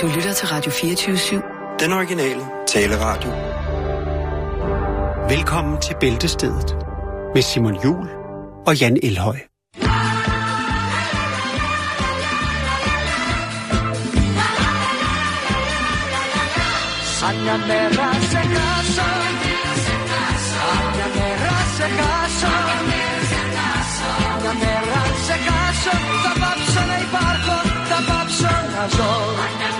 Du lytter til Radio 24-7. Den originale taleradio. Velkommen til Bæltestedet med Simon Jul og Jan Elhøj. Aña me hace caso, Aña me hace caso, Aña me hace caso, tapapsa nei parco, tapapsa na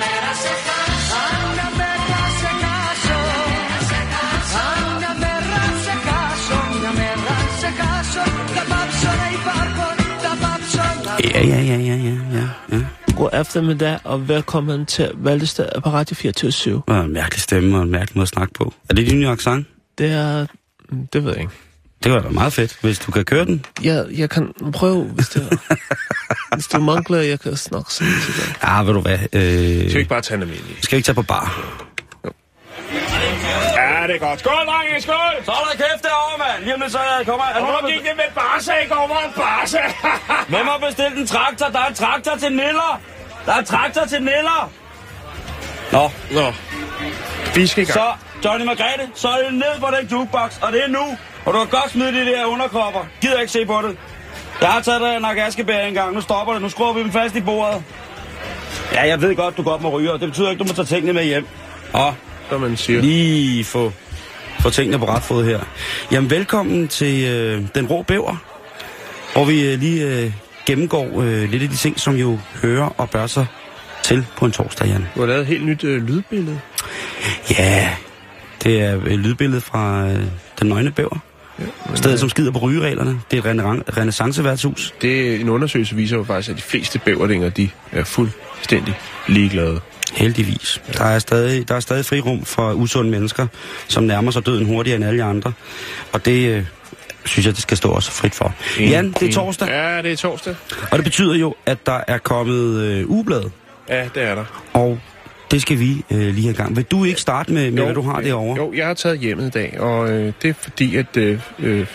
Ja, ja, ja, ja, ja, ja, ja. God eftermiddag, og velkommen til Valdestad på Radio 24 Og en mærkelig stemme og en mærkelig måde at snakke på. Er det din nye accent? Det er... mm, Det ved jeg ikke. Det var da meget fedt, hvis du kan køre den. Jeg, jeg kan prøve, hvis det Hvis du mangler, jeg kan snakke sådan til dig. Ja, ved du hvad? Øh, Skal vi ikke bare tage en almindelig? skal vi ikke tage på bar? Ja, det er godt. Skål, drenge, skål! Så hold da kæft derovre, mand. Lige om lidt, så kommer jeg. Og hvor gik det med Barca i går? Hvor en Barca? Hvem har bestilt en traktor? Der er en traktor til Niller. Der er en traktor til Niller. Nå, Nå, vi skal i gang. så Johnny Margrethe, så er det ned på den jukebox, og det er nu. Og du har godt smidt de der underkropper. Gider ikke se på det. Jeg har taget dig en askebær engang. Nu stopper det. Nu skruer vi dem fast i bordet. Ja, jeg ved godt, du godt må ryge, og det betyder ikke, du må tage tingene med hjem. Og Som man siger. lige få, få tingene på ret fod her. Jamen, velkommen til øh, Den Rå Bæver, hvor vi øh, lige øh, gennemgår øh, lidt af de ting, som jo hører og bør sig til på en torsdag, Jan. Du har lavet et helt nyt øh, lydbillede. Ja, det er et lydbillede fra øh, Den Nøgne Bæver. Stedet, som skider på rygereglerne. Det er et renaissanceværtshus. Det er en undersøgelse viser jo faktisk, at de fleste bæverdinger, de er fuldstændig ligeglade. Heldigvis. Der er stadig, der er stadig frirum for usunde mennesker, som nærmer sig døden hurtigere end alle de andre. Og det øh, synes jeg, det skal stå også frit for. Jan, det er torsdag, Ja, det er torsdag. og det betyder jo, at der er kommet øh, ugeblad, Ja, det er der. og det skal vi øh, lige have gang. Vil du ikke starte med, med Jo, hvad du har derovre? Jo, jeg har taget hjemmet i dag, og øh, det er fordi, at øh, øh,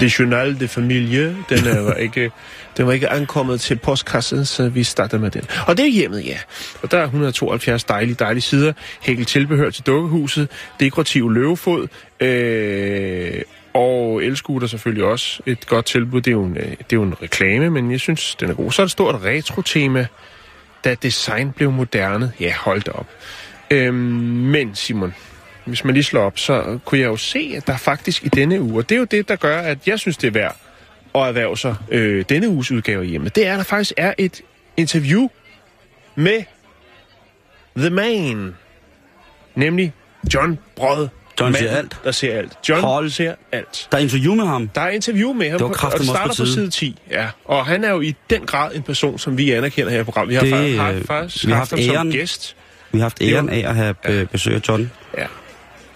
det Journal de Familie, den er, var ikke, den var ikke ankommet til postkassen, så vi starter med den. Og det er hjemmet, ja. Og der er 172 dejlige, dejlige sider. Hækkel tilbehør til dukkehuset, dekorativ løvefod, øh, og elskuter selvfølgelig også. Et godt tilbud, det er, jo en, øh, det er jo en reklame, men jeg synes, den er god. Så er der stort retro-tema, da design blev moderne. Ja, hold da op. Øhm, men Simon, hvis man lige slår op, så kunne jeg jo se, at der faktisk i denne uge, og det er jo det, der gør, at jeg synes, det er værd at erhverve sig øh, denne uges udgave hjemme, det er, at der faktisk er et interview med The Man, nemlig John Brød. John ser Manden, alt. Der ser alt. John Hold. ser alt. Der er interview med ham. Der er interview med ham, Det var på- og starter på på tide. side 10. Ja. Og han er jo i den grad en person, som vi anerkender her i programmet. Vi har Det, faktisk, har øh, faktisk vi har haft ham haft som æren. gæst. Vi har haft æren af at have øh, besøg af John. Ja,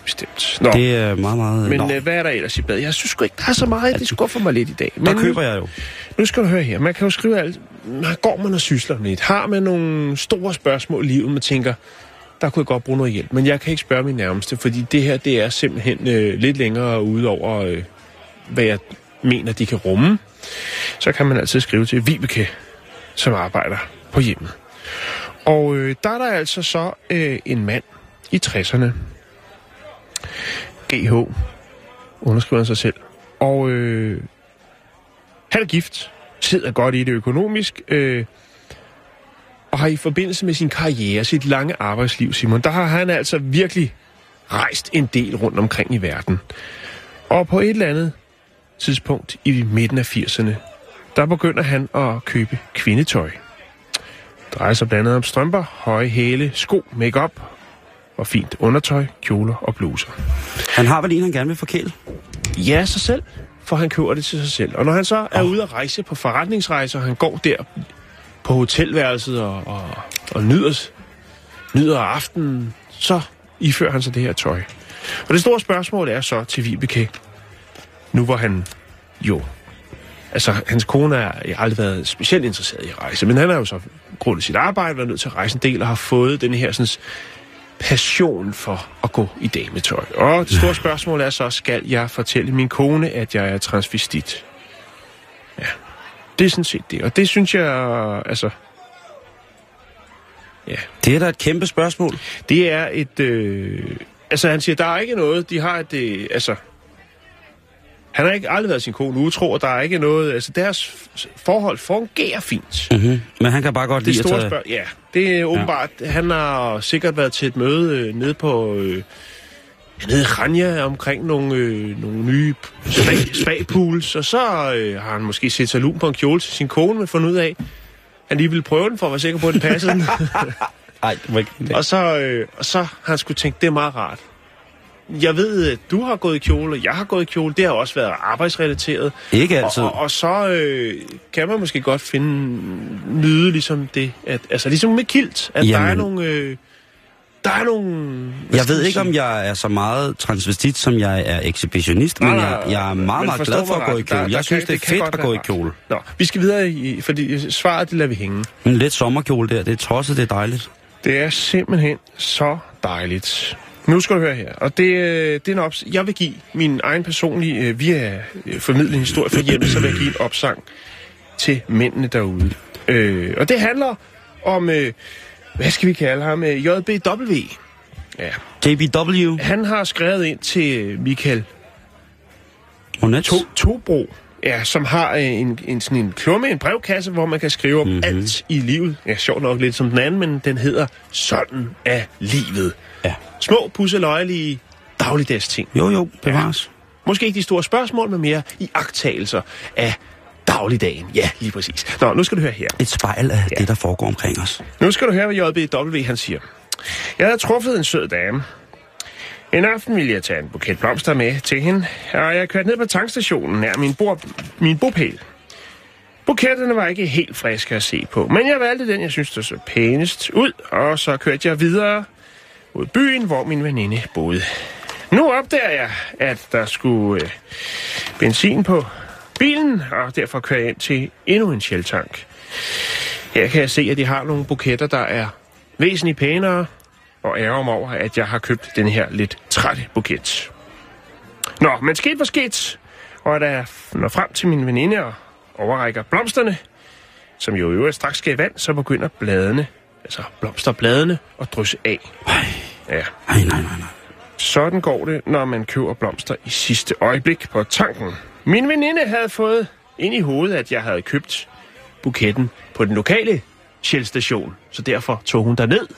bestemt. Nå, Det er meget, meget... men øh, hvad er der ellers i bad? Jeg synes sgu ikke, der er så meget. Det skuffer mig lidt i dag. der Men køber jeg jo. nu skal du høre her. Man kan jo skrive alt. Går man og sysler lidt? Har man nogle store spørgsmål i livet, man tænker, der kunne jeg godt bruge noget hjælp. Men jeg kan ikke spørge min nærmeste, fordi det her, det er simpelthen øh, lidt længere ud over, øh, hvad jeg mener, de kan rumme. Så kan man altid skrive til Vibeke, som arbejder på hjemmet. Og øh, der er der altså så øh, en mand i 60'erne. GH, underskriver han sig selv. Og øh, han er gift, sidder godt i det økonomisk, øh, og har i forbindelse med sin karriere, sit lange arbejdsliv, Simon, der har han altså virkelig rejst en del rundt omkring i verden. Og på et eller andet tidspunkt i midten af 80'erne, der begynder han at købe kvindetøj. Det drejer sig blandt andet om strømper, høje hæle, sko, makeup og fint undertøj, kjoler og bluser. Han har vel en, han gerne vil forkæle. Ja, sig selv, for han køber det til sig selv. Og når han så er ude at rejse på forretningsrejser, han går der på hotelværelset og, og, og nyder, nyder aftenen, så ifører han sig det her tøj. Og det store spørgsmål er så til Vibeke, nu hvor han jo... Altså, hans kone er aldrig været specielt interesseret i at rejse, men han har jo så grundet sit arbejde været nødt til at rejse en del og har fået den her sådan, passion for at gå i dametøj. Og det store spørgsmål er så, skal jeg fortælle min kone, at jeg er transvestit? Ja, det er sådan set det. Og det synes jeg, altså... Ja. Det er da et kæmpe spørgsmål. Det er et... Øh, altså, han siger, der er ikke noget... De har et... Øh, altså... Han har ikke aldrig været sin kone utro, og der er ikke noget... Altså, deres forhold fungerer fint. Mm-hmm. Men han kan bare godt Det lide at store tage... spørgsmål... Ja, det er åbenbart... Ja. Han har sikkert været til et møde øh, nede på... Øh, nede i Ranja omkring nogle, øh, nogle nye spa, spa-pools, og så øh, har han måske set sig lun på en kjole til sin kone, men fundet ud af, han lige ville prøve den for at være sikker på, at den passede den. Ej, det var ikke det. Og så, øh, og så har han skulle tænke, det er meget rart. Jeg ved, at du har gået i kjole, og jeg har gået i kjole. Det har også været arbejdsrelateret. Ikke altid. Og, og, og så øh, kan man måske godt finde nyde ligesom det, at, altså ligesom med kilt, at Jamen. der er nogle... Øh, der er nogle... Jeg ved ikke, om jeg er så meget transvestit, som jeg er ekshibitionist, men jeg, jeg er meget, meget glad for at gå i ret. Der- kjole. der Jeg synes, det er fedt at gå i kjole. Nå, vi skal videre, i, fordi svaret, det lader vi hænge. En let sommerkjole der, det er tosset, det er dejligt. Det er simpelthen så dejligt. Nu skal du høre her, og det, øh, det er en ops- Jeg vil give min egen personlige, øh, via øh, formidling historie for hjemme, så vil jeg give en opsang til mændene derude. Øh, og det handler om, øh, hvad skal vi kalde ham, øh, JBW. Ja. JBW, Han har skrevet ind til øh, Michael Monet. to, Tobro, ja, som har øh, en, en, sådan en klumme, en brevkasse, hvor man kan skrive om mm-hmm. alt i livet. Ja, sjovt nok lidt som den anden, men den hedder Sådan er livet. Ja. Små, pusseløjelige dagligdags ting. Jo, jo, bevares. Måske ikke de store spørgsmål, men mere i agtagelser af dagligdagen. Ja, lige præcis. Nå, nu skal du høre her. Et spejl af det, der foregår omkring os. Nu skal du høre, hvad JBW han siger. Jeg havde truffet en sød dame. En aften ville jeg tage en buket blomster med til hende, og jeg kørte ned på tankstationen nær min, bord, min bopæl. Buketterne var ikke helt friske at se på, men jeg valgte den, jeg synes, der så pænest ud, og så kørte jeg videre mod byen, hvor min veninde boede. Nu opdager jeg, at der skulle øh, benzin på bilen, og derfor kører jeg ind til endnu en sjeltank. Her kan jeg se, at de har nogle buketter, der er væsentligt pænere, og ærger mig over, at jeg har købt den her lidt trætte buket. Nå, men sket var sket, og da jeg når frem til min veninde og overrækker blomsterne, som jo i øvrigt straks skal i vand, så begynder bladene, altså blomsterbladene, at drysse af. Ja, Nej, nej, nej, nej. sådan går det, når man køber blomster i sidste øjeblik på tanken. Min veninde havde fået ind i hovedet, at jeg havde købt buketten på den lokale Shell-station, så derfor tog hun ned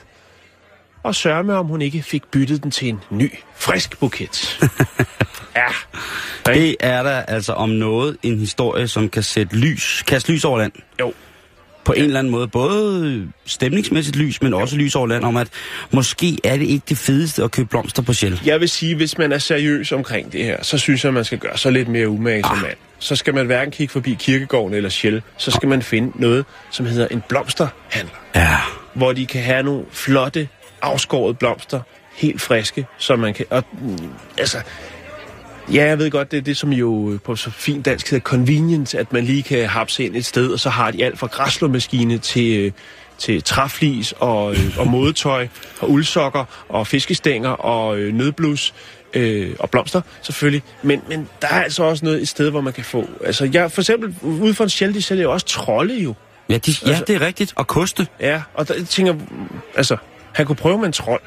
og sørge med, om hun ikke fik byttet den til en ny, frisk buket. ja, Det er der altså om noget en historie, som kan sætte lys, kaste lys over land. jo. På en eller anden måde. Både stemningsmæssigt lys, men også lys over land om, at måske er det ikke det fedeste at købe blomster på Shell. Jeg vil sige, hvis man er seriøs omkring det her, så synes jeg, man skal gøre sig lidt mere umage som mand. Så skal man hverken kigge forbi kirkegården eller Shell, så skal man finde noget, som hedder en blomsterhandler. Ja. hvor de kan have nogle flotte, afskårede blomster, helt friske, så man kan... Og, mm, altså, ja, jeg ved godt, det er det, som jo på så fint dansk hedder convenience, at man lige kan hapse ind et sted, og så har de alt fra græslåmaskine til, øh, til træflis og, øh, og modetøj og uldsokker og fiskestænger og øh, nødblus øh, og blomster selvfølgelig. Men, men der er altså også noget et sted, hvor man kan få... Altså, jeg, for eksempel ude for en Shell, de sælger jo også trolde jo. Ja, de, ja, Altså- det er rigtigt. Og koste. Ja, og der jeg tænker, altså, han kunne prøve med en trold.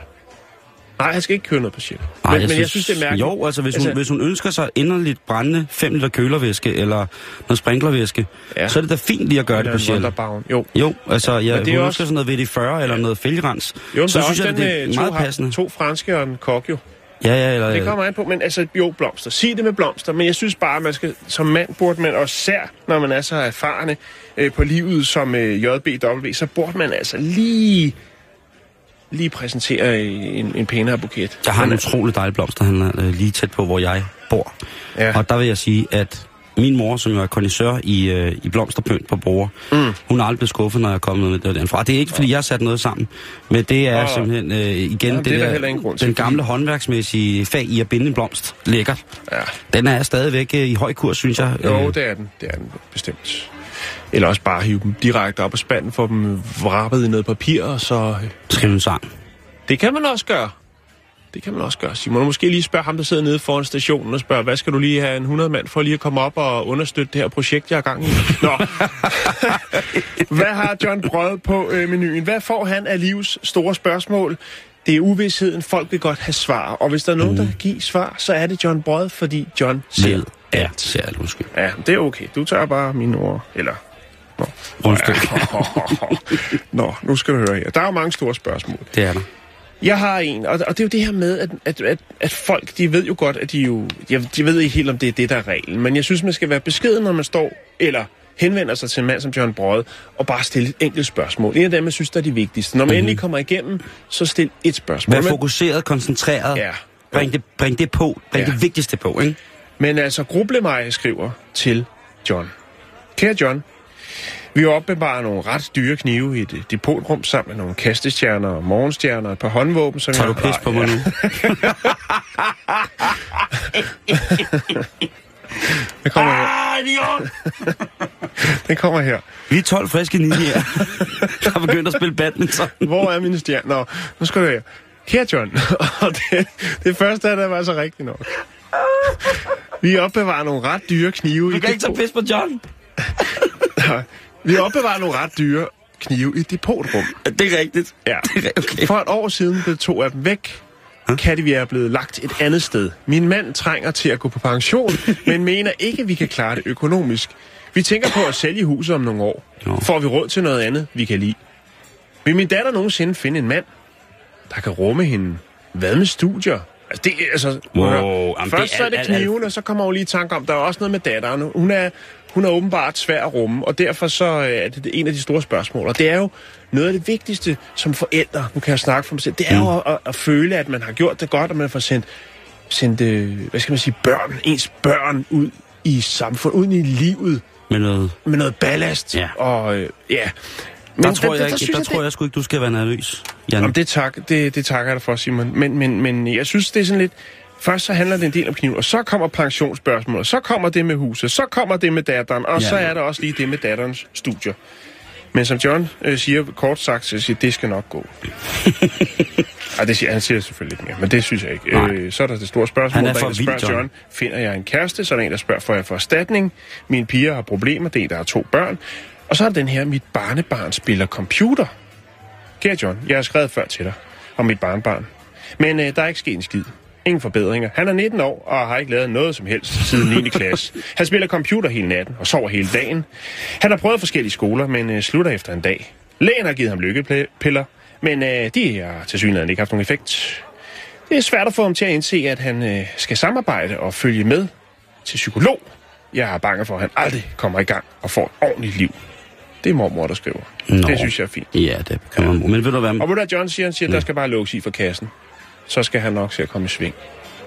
Nej, han skal ikke køre noget på. Ej, men, men jeg synes, det er mærkeligt. Jo, altså hvis, hun, Altså- hvis hun ønsker sig inderligt brændende 5 liter kølervæske eller noget sprinklervæske, Ja. ja. så er det da fint lige at gøre det på. Wonderbaum. Jo. Jo, altså ja, Men det hun er ønsker også- sådan noget VD40 eller noget fælgerens. Jo, så synes også jeg, det er to, meget passende. to franske og en kok jo. Ja, ja, eller, Det kommer an på, men altså, jo, blomster. Sig det med blomster, men jeg synes bare, man skal, som mand burde man, og især når man er så erfarne øh, på livet som øh, JBW, så burde man altså lige, lige præsentere en, en pænere buket. Jeg har en utrolig dejlig blomsterhandler øh, lige tæt på, hvor jeg bor. Ja. Og der vil jeg sige, at min mor, som jo er kondisør i, øh, i blomsterpynt på Borger, mm. hun er aldrig blevet skuffet, når jeg er kommet med det derfra. Det er ikke, fordi jeg har sat noget sammen, men det er Åh. simpelthen øh, igen Ja, det, det er der der, grund til, den fordi- gamle håndværksmæssige fag i at binde en blomst. Lækkert. Ja. Den er stadigvæk øh, i høj kurs, synes jeg. Jo, Øh, det er den. Det er den bestemt. Eller også bare hive dem direkte op af spanden, få dem vrappet i noget papir, og så... Skrive en sang. Det kan man også gøre. Det kan man også gøre, Simon. Og måske lige spørge ham, der sidder nede foran stationen og spørge, hvad skal du lige have en 100 mand for lige at komme op og understøtte det her projekt, jeg er gang i? Nå. hvad har John Brød på øh, menuen? Hvad får han af livs store spørgsmål? Det er uvidsheden. Folk vil godt have svar. Og hvis der er nogen, mm. der kan give svar, så er det John Brød, fordi John ser Ved alt. alt. Ser alt, undskyld. Ja, det er okay. Du tager bare mine ord. Eller... Nå. Undskyld. Nå, nu skal du høre her. Der er jo mange store spørgsmål. Det er der. Jeg har en, og, og det er jo det her med, at, at, at, at folk, de ved jo godt, at de jo... Jeg, de ved ikke helt, om det er det, der er reglen. Men jeg synes, man skal være beskeden, når man står, eller henvender sig til en mand som John Brød, og bare stille et enkelt spørgsmål. En af dem, jeg synes, der er de vigtigste. Når man mm-hmm. endelig kommer igennem, så stil et spørgsmål. Vær fokuseret, koncentreret. Ja. Bring det, bring det på. Bring Ja. det vigtigste på, ikke? Men altså, Grublemej skriver til John. Kære John, vi opbevarer nogle ret dyre knive i et depotrum sammen med nogle kastestjerner og morgenstjerner og et par håndvåben, som Tager du jeg... pis på mig nu? Den kommer her. Ah, idiot! Den kommer her. Vi er 12 friske ni her, der har begyndt at spille badminton. Hvor er mine stjerner? Nå, nu skal du høre. Kære John, og det, det første af det var så rigtigt nok. Vi opbevarer nogle ret dyre knive Du kan ikke tage pis på John. Vi opbevarer nogle ret dyre knive i et depotrum. Det er rigtigt. Ja. Det er okay. For et år siden blev to af dem væk. Kan de være blevet lagt et andet sted. Min mand trænger til at gå på pension, men mener ikke, at vi kan klare det økonomisk. Vi tænker på at sælge huset om nogle år. Nå. Får vi råd til noget andet, vi kan lide. Vil min datter nogensinde finde en mand, der kan rumme hende? Hvad med studier? Altså, det, er- altså, Wow, Først det er så er det kniven, og så kommer hun lige i tanke om, der er også noget med datteren. Hun er, hun er åbenbart svær at rumme, og derfor så øh, er det en af de store spørgsmål. Og det er jo noget af det vigtigste som forældre, nu kan jeg snakke for mig selv, det er jo at, at føle, at man har gjort det godt, og man får sendt, sendt øh, hvad skal man sige, børn, ens børn ud i samfundet, ud i livet, Med noget... med noget ballast. Ja. Og øh, ja. Der tror, jeg, ikke, synes der tror jeg sgu ikke, du skal være nervøs, Jan. Jamen, det, tak, det, det takker jeg dig for, Simon. Men, men, men jeg synes, det er sådan lidt... Først så handler det en del om kniven, og så kommer pensionsspørgsmålet, så kommer det med huset, så kommer det med datteren, og Ja. så er der også lige det med datterens studier. Men som John øh, siger, kort sagt, så siger det skal nok gå. Ej, det siger, han siger selvfølgelig ikke mere, men det synes jeg ikke. Nej. Øh, så er der det store spørgsmål, Han er der en, der spørger John. John, finder jeg en kæreste? Så er der en, der spørger, får jeg for erstatning? Mine piger har problemer, det er der har to børn. Og så er der den her, mit barnebarn spiller computer. Kære John, jeg har skrevet før til dig om mit barnbarn. Men øh, der er ikke sket en skid. Ingen forbedringer. Han er 19 år og har ikke lavet noget som helst siden 9. klasse. Han spiller computer hele natten og sover hele dagen. Han har prøvet forskellige skoler, men øh, slutter efter en dag. Lægen har givet ham lykkepiller, men øh, de har til synligheden ikke haft nogen effekt. Det er svært at få ham til at indse, at han øh, skal samarbejde og følge med til psykolog. Jeg er bange for, at han aldrig kommer i gang og får et ordentligt liv. Det er mormor, der skriver. Nå. Det synes jeg er fint. Ja, det kan man. Men ved du hvad? Og ved du, John siger? Han siger, at der skal bare lukkes i for kassen. Så skal han nok se at komme i sving.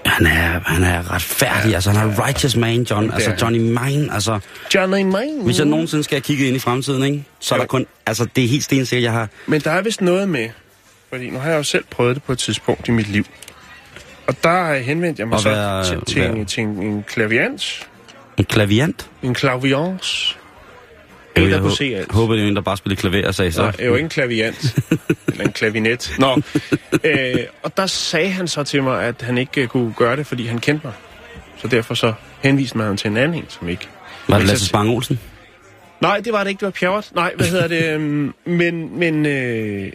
Han er, han er retfærdig. Altså, han er righteous man, John. Altså, er han. Johnny Mine. Altså, Johnny Mine. hvis jeg nogensinde skal have kigget ind i fremtiden, ikke? Så er Jo. der kun... Altså, det er helt stensikkert, jeg har... Men der er vist noget med, fordi nu har jeg jo selv prøvet det på et tidspunkt i mit liv. Og der henvendte jeg mig Og så hvad- til, til, en, til en, en klaviant. En klaviant. En klaviance. Der jeg kunne hå- se alt. håber, det er en, der bare spiller klaver og sagde så. Nej, jo ikke klaviant. eller en klavinet. Nå. øh, og der sagde han så til mig, at han ikke øh, kunne gøre det, fordi han kendte mig. Så derfor så henviste man ham til en anden en, som ikke... Var det jeg Lasse Spang Olsen? Nej, det var det ikke. Det var Pjerrot. Nej, hvad hedder det? øhm, men, men, øh,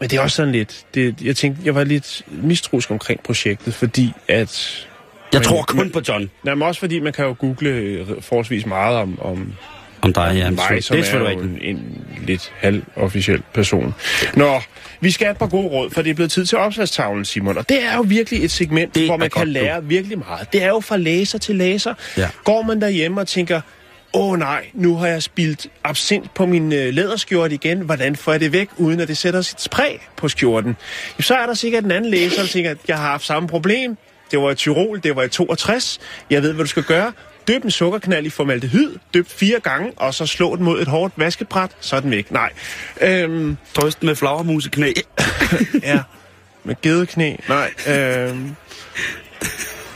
men det er også sådan lidt... Det, jeg tænkte, jeg var lidt mistroisk omkring projektet, fordi at... Jeg Men- tror kun men- på John. Nej, men også fordi man kan jo google øh, forholdsvis meget om, om Om dig, ja. mig, det som er er, selvfølgelig jo en, en lidt halvofficiel person. Nå, vi skal have et par gode råd, for det er blevet tid til opslagstavlen, Simon. Og det er jo virkelig et segment, Det hvor er man kan godt, du. lære virkelig meget. Det er jo fra læser til læser. Ja. Går man derhjemme og tænker, åh oh, nej, nu har jeg spildt absint på min øh, læderskjorte igen. Hvordan får jeg det væk, uden at det sætter sit spræg på skjorten? Jamen, så er der sikkert en anden læser, der tænker, at jeg har haft samme problem. Det var i Tyrol, det var i 62. Jeg ved, hvad du skal gøre. Døb en sukkerknald i formaldehyd, døb fire gange, og så slå den mod et hårdt vaskebræt, så er den væk. Nej. Øhm, Trøst med flagermuseknæ. ja, med gedeknæ. Nej. Øhm,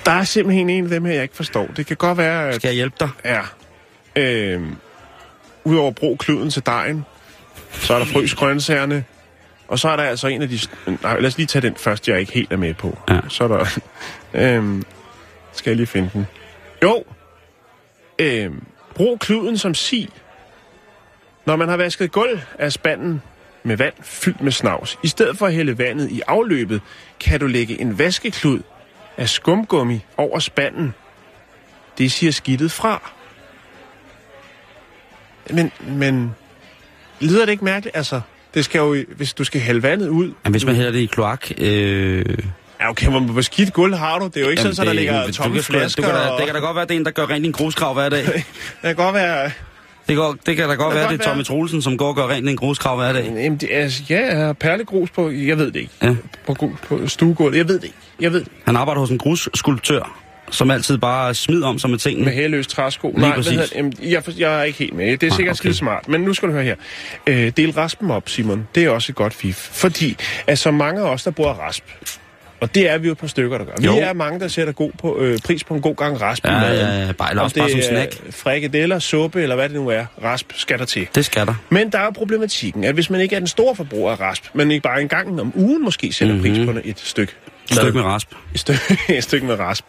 der er simpelthen en af dem her, jeg ikke forstår. Det kan godt være, at Skal jeg hjælpe dig? Ja. Øhm, Udover brug kluden til dejen, så er der frys grøntsagerne. Og så er der altså en af de... Nej, lad os lige tage den først, jeg ikke helt er med på. Ja. Så er der... øhm, skal jeg lige finde den? Jo. Øh, brug kluden som si. Når man har vasket gulv af spanden med vand fyldt med snavs, i stedet for at hælde vandet i afløbet, kan du lægge en vaskeklud af skumgummi over spanden. Det siger skidtet fra. Men, men lyder det ikke mærkeligt? Altså, det skal jo, hvis du skal hælde vandet ud... Men hvis man hælder det i kloak... Øh, Ja, okay, hvor, hvor skidt gulv har du? Det er jo ikke sådan, så der ligger du tomme kan, sgu da- flasker. du kan da, og- Det kan da godt være, det er en, der gør rent en gruskrav hver dag. Det kan godt være... Det, går, det kan da godt kan være, det er Tommy. Troelsen, som går og gør rent en gruskrav hver dag. Jamen, det er, ja, er perlegrus på... Jeg ved det ikke. Ja. På, på stuegulvet. Jeg ved det ikke. Jeg ved det. Han arbejder hos en grusskulptør, som altid bare smider om sig med tingene. Med hæløs træsko. Lige Nej, hvad præcis. det? Jamen, jeg, jeg er ikke helt med. Det er Nej, sikkert okay. skide smart. Men nu skal du høre her. Øh, del raspen op, Simon. Det er også et godt fif. Fordi at så mange af os, der bruger rasp, og det er vi jo et par stykker, der gør. Jo. Vi er mange, der sætter god på, øh, pris på en god gang rasp Ja, maden. ja, ja, bare- eller også bare som snack. frikadeller, suppe, eller hvad det nu er. Rasp skal der til. Det skal der. Men der er problematikken, at hvis man ikke er den store forbruger af rasp, men ikke bare en gang om ugen måske sætter mm-hmm. pris på et stykke, Et stykke med rasp. et, stykke, et stykke med rasp,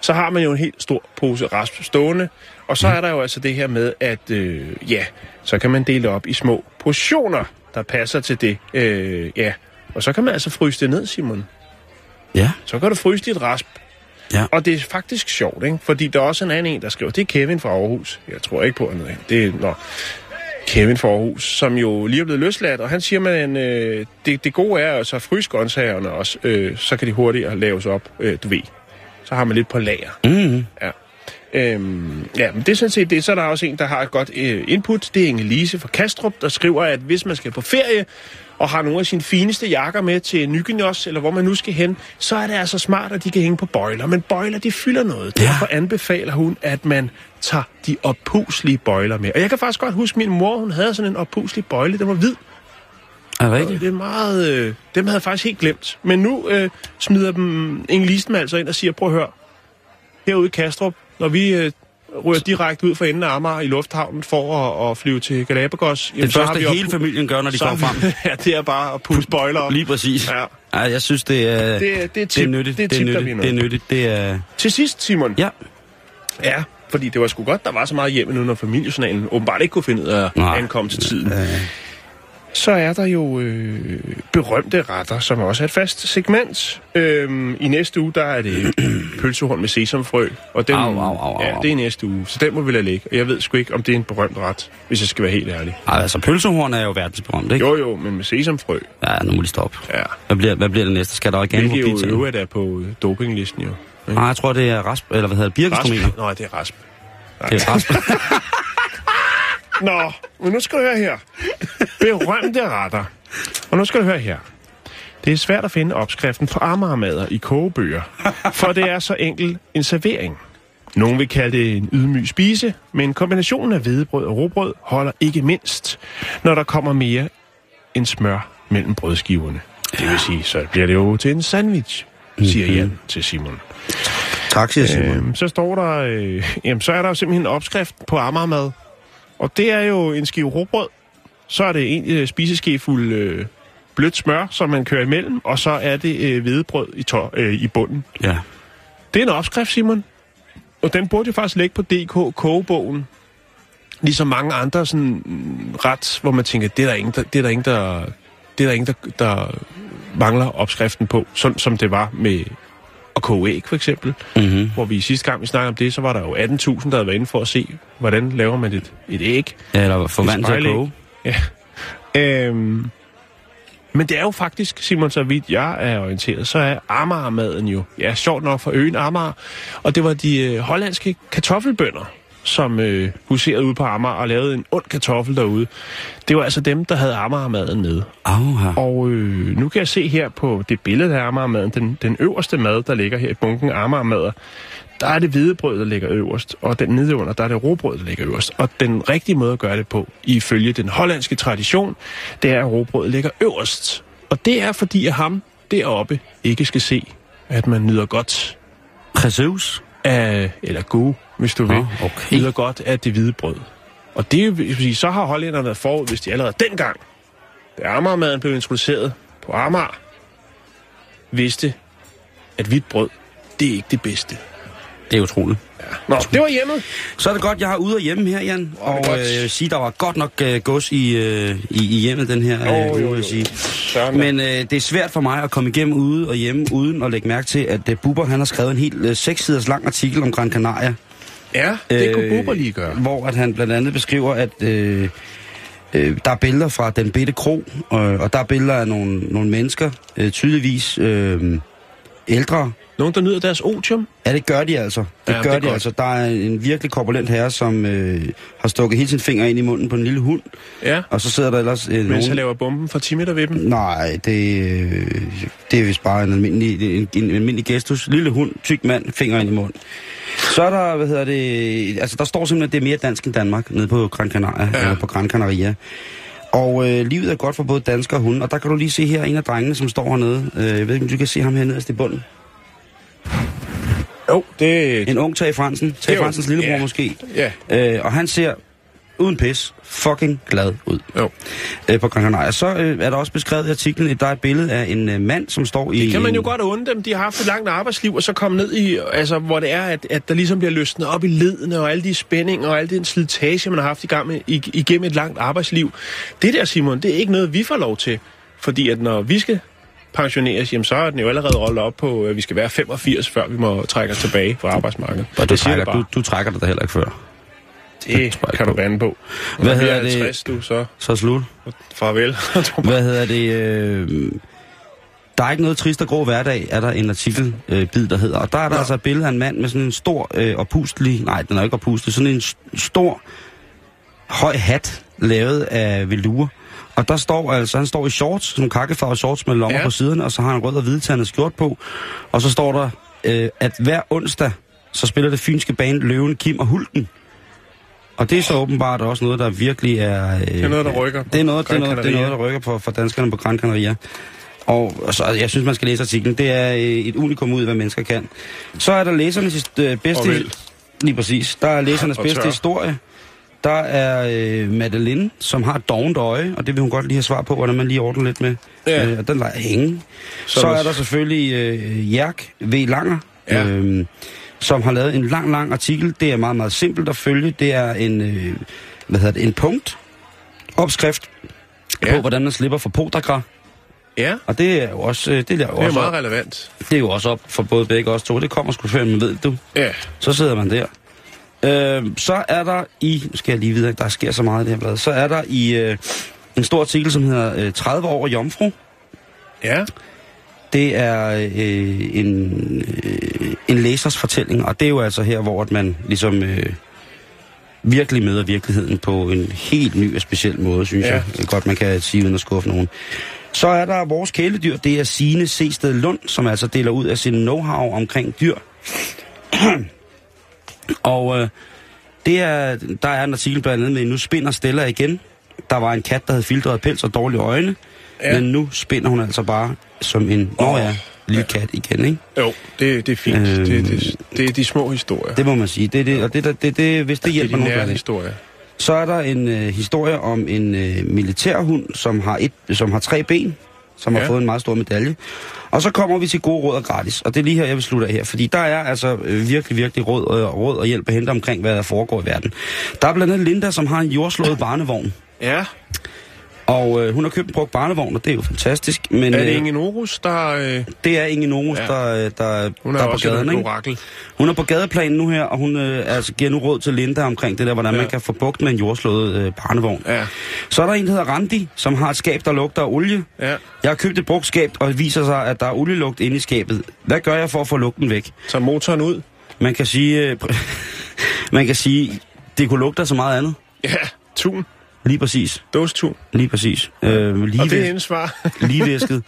så har man jo en helt stor pose rasp stående. Og så er der jo altså det her med, at øh, ja, så kan man dele det op i små portioner, der passer til det. Øh, ja, og så kan man altså fryse det ned, Simon. Ja. Så kan du fryse dit rasp. Ja. Og det er faktisk sjovt, ikke? Fordi der er også en anden en, der skriver, det er Kevin fra Aarhus. Jeg tror ikke på, er det. er nå, Kevin fra Aarhus, som jo lige er blevet løsladt, og han siger, at øh, det, det gode er altså at fryse grøntsagerne også, øh, så kan de hurtigere laves op, øh, du ved. Så har man lidt på lager. Mm. Ja. Øhm, ja, men det er sådan set det. Så er der også en, der har et godt øh, input. Det er Inge-Lise fra Kastrup, der skriver, at hvis man skal på ferie og har nogle af sine fineste jakker med til Nygenos, eller hvor man nu skal hen, så er det altså smart, at de kan hænge på bøjler. Men bøjler, de fylder noget. Ja. Derfor anbefaler hun, at man tager de oppuslige bøjler med. Og jeg kan faktisk godt huske, at min mor hun havde sådan en oppuslig bøjle. Den var hvid. Er det rigtigt? det er meget... Øh, dem havde jeg faktisk helt glemt. Men nu øh, smider dem Inge-Lisen altså ind og siger, prøv at høre. Herude i Kastrup, når vi øh, ryger direkte ud for enden af Amager i lufthavnen for at, at flyve til Galapagos... Det første, vi hele oppu- familien gør, når de kommer har frem. ja, det er bare at putte spoiler op. Lige præcis. Ja. Ja, jeg synes, det er, Det, det er det er tip, nyttigt. det er, Det er tip, nyttigt. Det er nyttigt. Det er... Til sidst, Simon. Ja. Ja, fordi det var sgu godt, der var så meget hjemme nu, når familiejournalen åbenbart ikke kunne finde ud af at ankomme til tiden. Øh, Så er der jo øh, berømte retter, som også er et fast segment. Øhm, I næste uge, der er det pølsehorn med sesamfrø. Og den, Au, au, au, au, ja, det er næste uge, så den må vi lade ligge. Og jeg ved sgu ikke, om det er en berømt ret, hvis jeg skal være helt ærlig. ej, altså, pølsehorn er jo verdensberømt, ikke? Jo, jo, men med sesamfrø, Ja, nu må de stoppe. ja. Hvad bliver, hvad bliver det næste? Skal der organ på Hvilket jo pizzaen? er på øh, dopinglisten, jo. Nej, jeg tror, det er rasp, eller hvad hedder det, birkestromener. Rasp. Nå, det er rasp. Det er rasp. Nå, men nu skal du høre her. Berømte retter. Og nu skal du høre her. Det er svært at finde opskriften på Amagermader i kogebøger, for det er så enkel en servering. Nogle vil kalde det en ydmyg spise, men kombinationen af hvedebrød og råbrød holder ikke mindst, når der kommer mere end smør mellem brødskiverne. Det vil sige, så bliver det jo til en sandwich, siger Jan til Simon. tak, siger Simon. Øhm, så står der, øh, jamen, så er der jo simpelthen en opskrift på Amagermad. Og det er jo en skive råbrød. Så er det en øh, spiseskefuld øh, blødt smør, som man kører imellem. Og så er det øh, hvedebrød i, tår, øh, i bunden. Ja. Det er en opskrift, Simon. Og den burde jo faktisk ligge på DK Kogebogen. Ligesom mange andre sådan mm, ret, hvor man tænker, det er der ingen, der, det er der ingen, der, det er der, ingen, der, der mangler opskriften på. Sådan som det var med at koge æg, for eksempel. Mm-hmm. Hvor vi sidste gang, vi snakkede om det, så var der jo 18.000, der havde været inde for at se, hvordan laver man et, et æg. Ja, eller få vand til at koge. Ja. Øhm, men det er jo faktisk, Simon, så vidt jeg er orienteret, så er Amagermaden jo, ja, sjovt nok for øen Amager. Og det var de øh, hollandske kartoffelbønder, som øh, huserede ude på Amager og lavede en ond kartoffel derude. Det var altså dem, der havde Amagermaden med. Aha. Og øh, nu kan jeg se her på det billede af Amagermaden, den, den øverste mad, der ligger her i bunken Amagermader, der er det hvedebrød, der ligger øverst, og den nede under, der er det råbrød, der ligger øverst. Og den rigtige måde at gøre det på, ifølge den hollandske tradition, det er, at råbrødet ligger øverst. Og det er, fordi at ham deroppe ikke skal se, at man nyder godt Jesus. af, eller god, hvis du vil, Nå, okay. nyder godt af det hvide brød. Og det er vil sige, så har hollænderne været forud, hvis de allerede dengang, da Amagermaden blev introduceret på Amager, vidste, at hvidt brød, det er ikke det bedste. Det er utroligt. Nå, det var hjemmet. Så er det godt, jeg har ude og hjemme her, Jan. Og øh, jeg vil sige, der var godt nok øh, gods i, øh, i, i hjemmet den her øh, Jo, uge, jo, vil jeg jo. sige. Men... Øh, det er svært for mig at komme igennem ude og hjemme, uden at lægge mærke til, at øh, Bubber han har skrevet en helt øh, seks siders lang artikel om Gran Canaria. Ja, det Øh, kunne Bubber lige gøre. Hvor at han blandt andet beskriver, at øh, øh, der er billeder fra den bitte kro, øh, og der er billeder af nogle, nogle mennesker, øh, tydeligvis øh, ældre. Nogen, der nyder deres otium? Ja, det gør de altså. Det Ja, gør det de godt. altså. Der er en virkelig korpulent herre, som øh, har stukket hele sin finger ind i munden på en lille hund, Ja, og så sidder der ellers øh, mens han nogen... laver bomben for 10 meter ved dem. Nej, det, øh, det er vist bare en almindelig, en, en almindelig gestus. Lille hund, tyk mand, finger ind i munden. Så er der, hvad hedder det, altså der står simpelthen, at det er mere dansk end Danmark, nede på Gran Canaria, ja. eller på Gran Canaria. Og øh, livet er godt for både danskere og hunde, og der kan du lige se her en af drengene, som står hernede. Øh, jeg ved ikke, om du kan se ham her nederst i bunden. Jo, det... En ung Tage Fransen, Tage Fransens lillebror ja. måske. Ja, Øh, og han ser uden pis fucking glad ud jo. øh, på Gran Canaria. Så øh, er der også beskrevet i artiklen, at der er et billede af en øh, mand, som står i... Det kan man jo en- godt undre dem. De har haft et langt arbejdsliv, og så komme ned i, altså, hvor det er, at, at der ligesom bliver løsnet op i ledene, og alle de spændinger, og al den slitage, man har haft i gang med, ig- igennem et langt arbejdsliv. Det der, Simon, det er ikke noget, vi får lov til. Fordi at når vi skal pensioneres, jamen, så er den jo allerede rollet op på, at vi skal være 85, før vi må trække os tilbage fra arbejdsmarkedet. Og du, det trækker, du, du trækker dig da heller ikke før. Det kan du bande på. Hvad Når vi hedder er det? 50, du, så Så slut. farvel. Hvad hedder det? Øh, der er ikke noget trist og grå hverdag, er der en artikel, øh, bid, der hedder. Og der er der Nå. altså et billede af en mand med sådan en stor øh, opustelig... Nej, den er ikke opustelig. Sådan en stor, høj hat, lavet af velure. Og der står altså, han står i shorts, sådan nogle kakkefarvede shorts med lommer Ja. ja. på siderne, og så har han rød og hvidtandet skjort på. Og så står der, øh, at hver onsdag, så spiller det fynske band Løven, Kim og Hulken. Og det er så åbenbart også noget, der virkelig er... Øh, Det er noget, der rykker Det er noget, det er noget, det er noget der rykker på for danskerne på Gran Canaria. Og, og så, jeg synes, man skal læse artiklen. Det er øh, et unikum ud, hvad mennesker kan. Så er der læsernes øh, bedste... Lige præcis. Der er læsernes bedste historie. Der er øh, Madeline, som har dovent øje, og det vil hun godt lige have svar på, hvordan man lige ordner lidt med. Ja. Øh, og den lader hænge. Så Så, er der selvfølgelig øh, Jerk V. Langer, Ja. øh, som har lavet en lang, lang artikel. Det er meget, meget simpelt at følge. Det er en, øh, hvad hedder det, en punkt opskrift Ja. på, hvordan man slipper for podagra. Ja, Og det er jo også, øh, det er jo det er også, meget op, relevant. det er jo også op for både begge os to. Det kommer sgu før, man ved du. Ja, Så sidder man der. Øh, så er der i, nu skal jeg lige videre, der sker så meget i det her blad, så er der i øh, en stor artikel, som hedder øh, 30 år jomfru. ja. Det er øh, en, øh, en læsers fortælling, og det er jo altså her, hvor at man ligesom øh, virkelig møder virkeligheden på en helt ny og speciel måde, synes Ja. jeg. Godt, man kan sige uden at skuffe nogen. Så er der vores kæledyr, det er Signe Sested Lund, som altså deler ud af sin know-how omkring dyr. og øh, det er, der er en artikel blandt andet med, nu spinder Stella igen. Der var en kat, der havde filtreret pels og dårlige øjne. Ja. Ja. Men nu spinder hun altså bare som en, nå ja, lille kat igen, ikke? Jo, det, det er fint. Øhm. Det, det, det er de små historier. Det må man sige. Det, er det, og det, det, det, det, hvis det det er hjælper de nogen, nære gør det. historier. Så er der en øh, historie om en øh, militærhund, som har, et, som har tre ben, som ja. Ja. har fået en meget stor medalje. Og så kommer vi til gode råd og gratis. Og det er lige her, jeg vil slutte af her. Fordi der er altså øh, virkelig, virkelig råd, og, råd og hjælp at hente omkring, hvad der foregår i verden. Der er blandt andet Linda, som har en jordslået barnevogn. Ja, Og øh, hun har købt en brugt barnevogn, og det er jo fantastisk. Men er det øh, Inge Norus, der... Øh, det er Inge Norus, Ja. der, øh, der, hun er, der er på gaden, ikke? orakel. Hun er på gadeplan nu her, og hun øh, altså, giver nu råd til Linda omkring det der, hvordan Ja. man kan få bugt med en jordslået øh, barnevogn. Ja, Så er der en, der hedder Randi, som har et skab, der lugter af olie. ja. Jeg har købt et brugt skab, og det viser sig, at der er olielugt inde i skabet. Hvad gør jeg for at få lugten væk? Så motoren ud. Man kan sige, øh, man kan sige, det kunne lugte af så meget andet. Ja, tun. Lige præcis. Dåstun. Lige præcis. Øh, lige, Og det er hendes svar. lige væsket.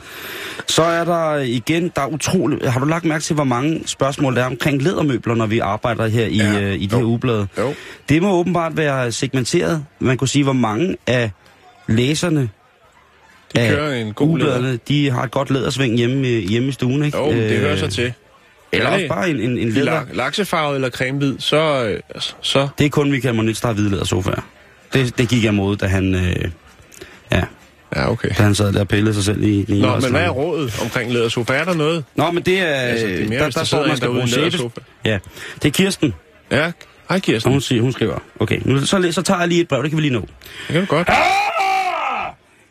Så er der igen, der er utroligt... Har du lagt mærke til, hvor mange spørgsmål der er omkring lædermøbler, når vi arbejder her i, Ja. øh, i de Jo. her ugeblade? jo. Det må åbenbart være segmenteret. Man kunne sige, hvor mange af læserne De af kører en god ugebladene, de har et godt lædersving hjemme, øh, hjemme i stuen, ikke? Jo, men det Øh, hører sig til. Eller også det- bare en, en, en læder. lak- laksefarvet eller cremehvid, så, øh, så Det er kun Michael Monitz, der har hvide lædersofaer. Det, det gik jeg mod, da han... Øh, ja. Ja, okay. da han sad der og pillede sig selv i... i Nå, men hvad er rådet omkring lædersofa? Er der noget? Nå, men det er... Altså, det er mere, der, der der står, man skal bruge. Ja, det er Kirsten, Ja, hej og Kirsten. hun, siger, hun skriver. Okay, nu, så, så tager jeg lige et brev, det kan vi lige nå. Det kan du godt. Ah!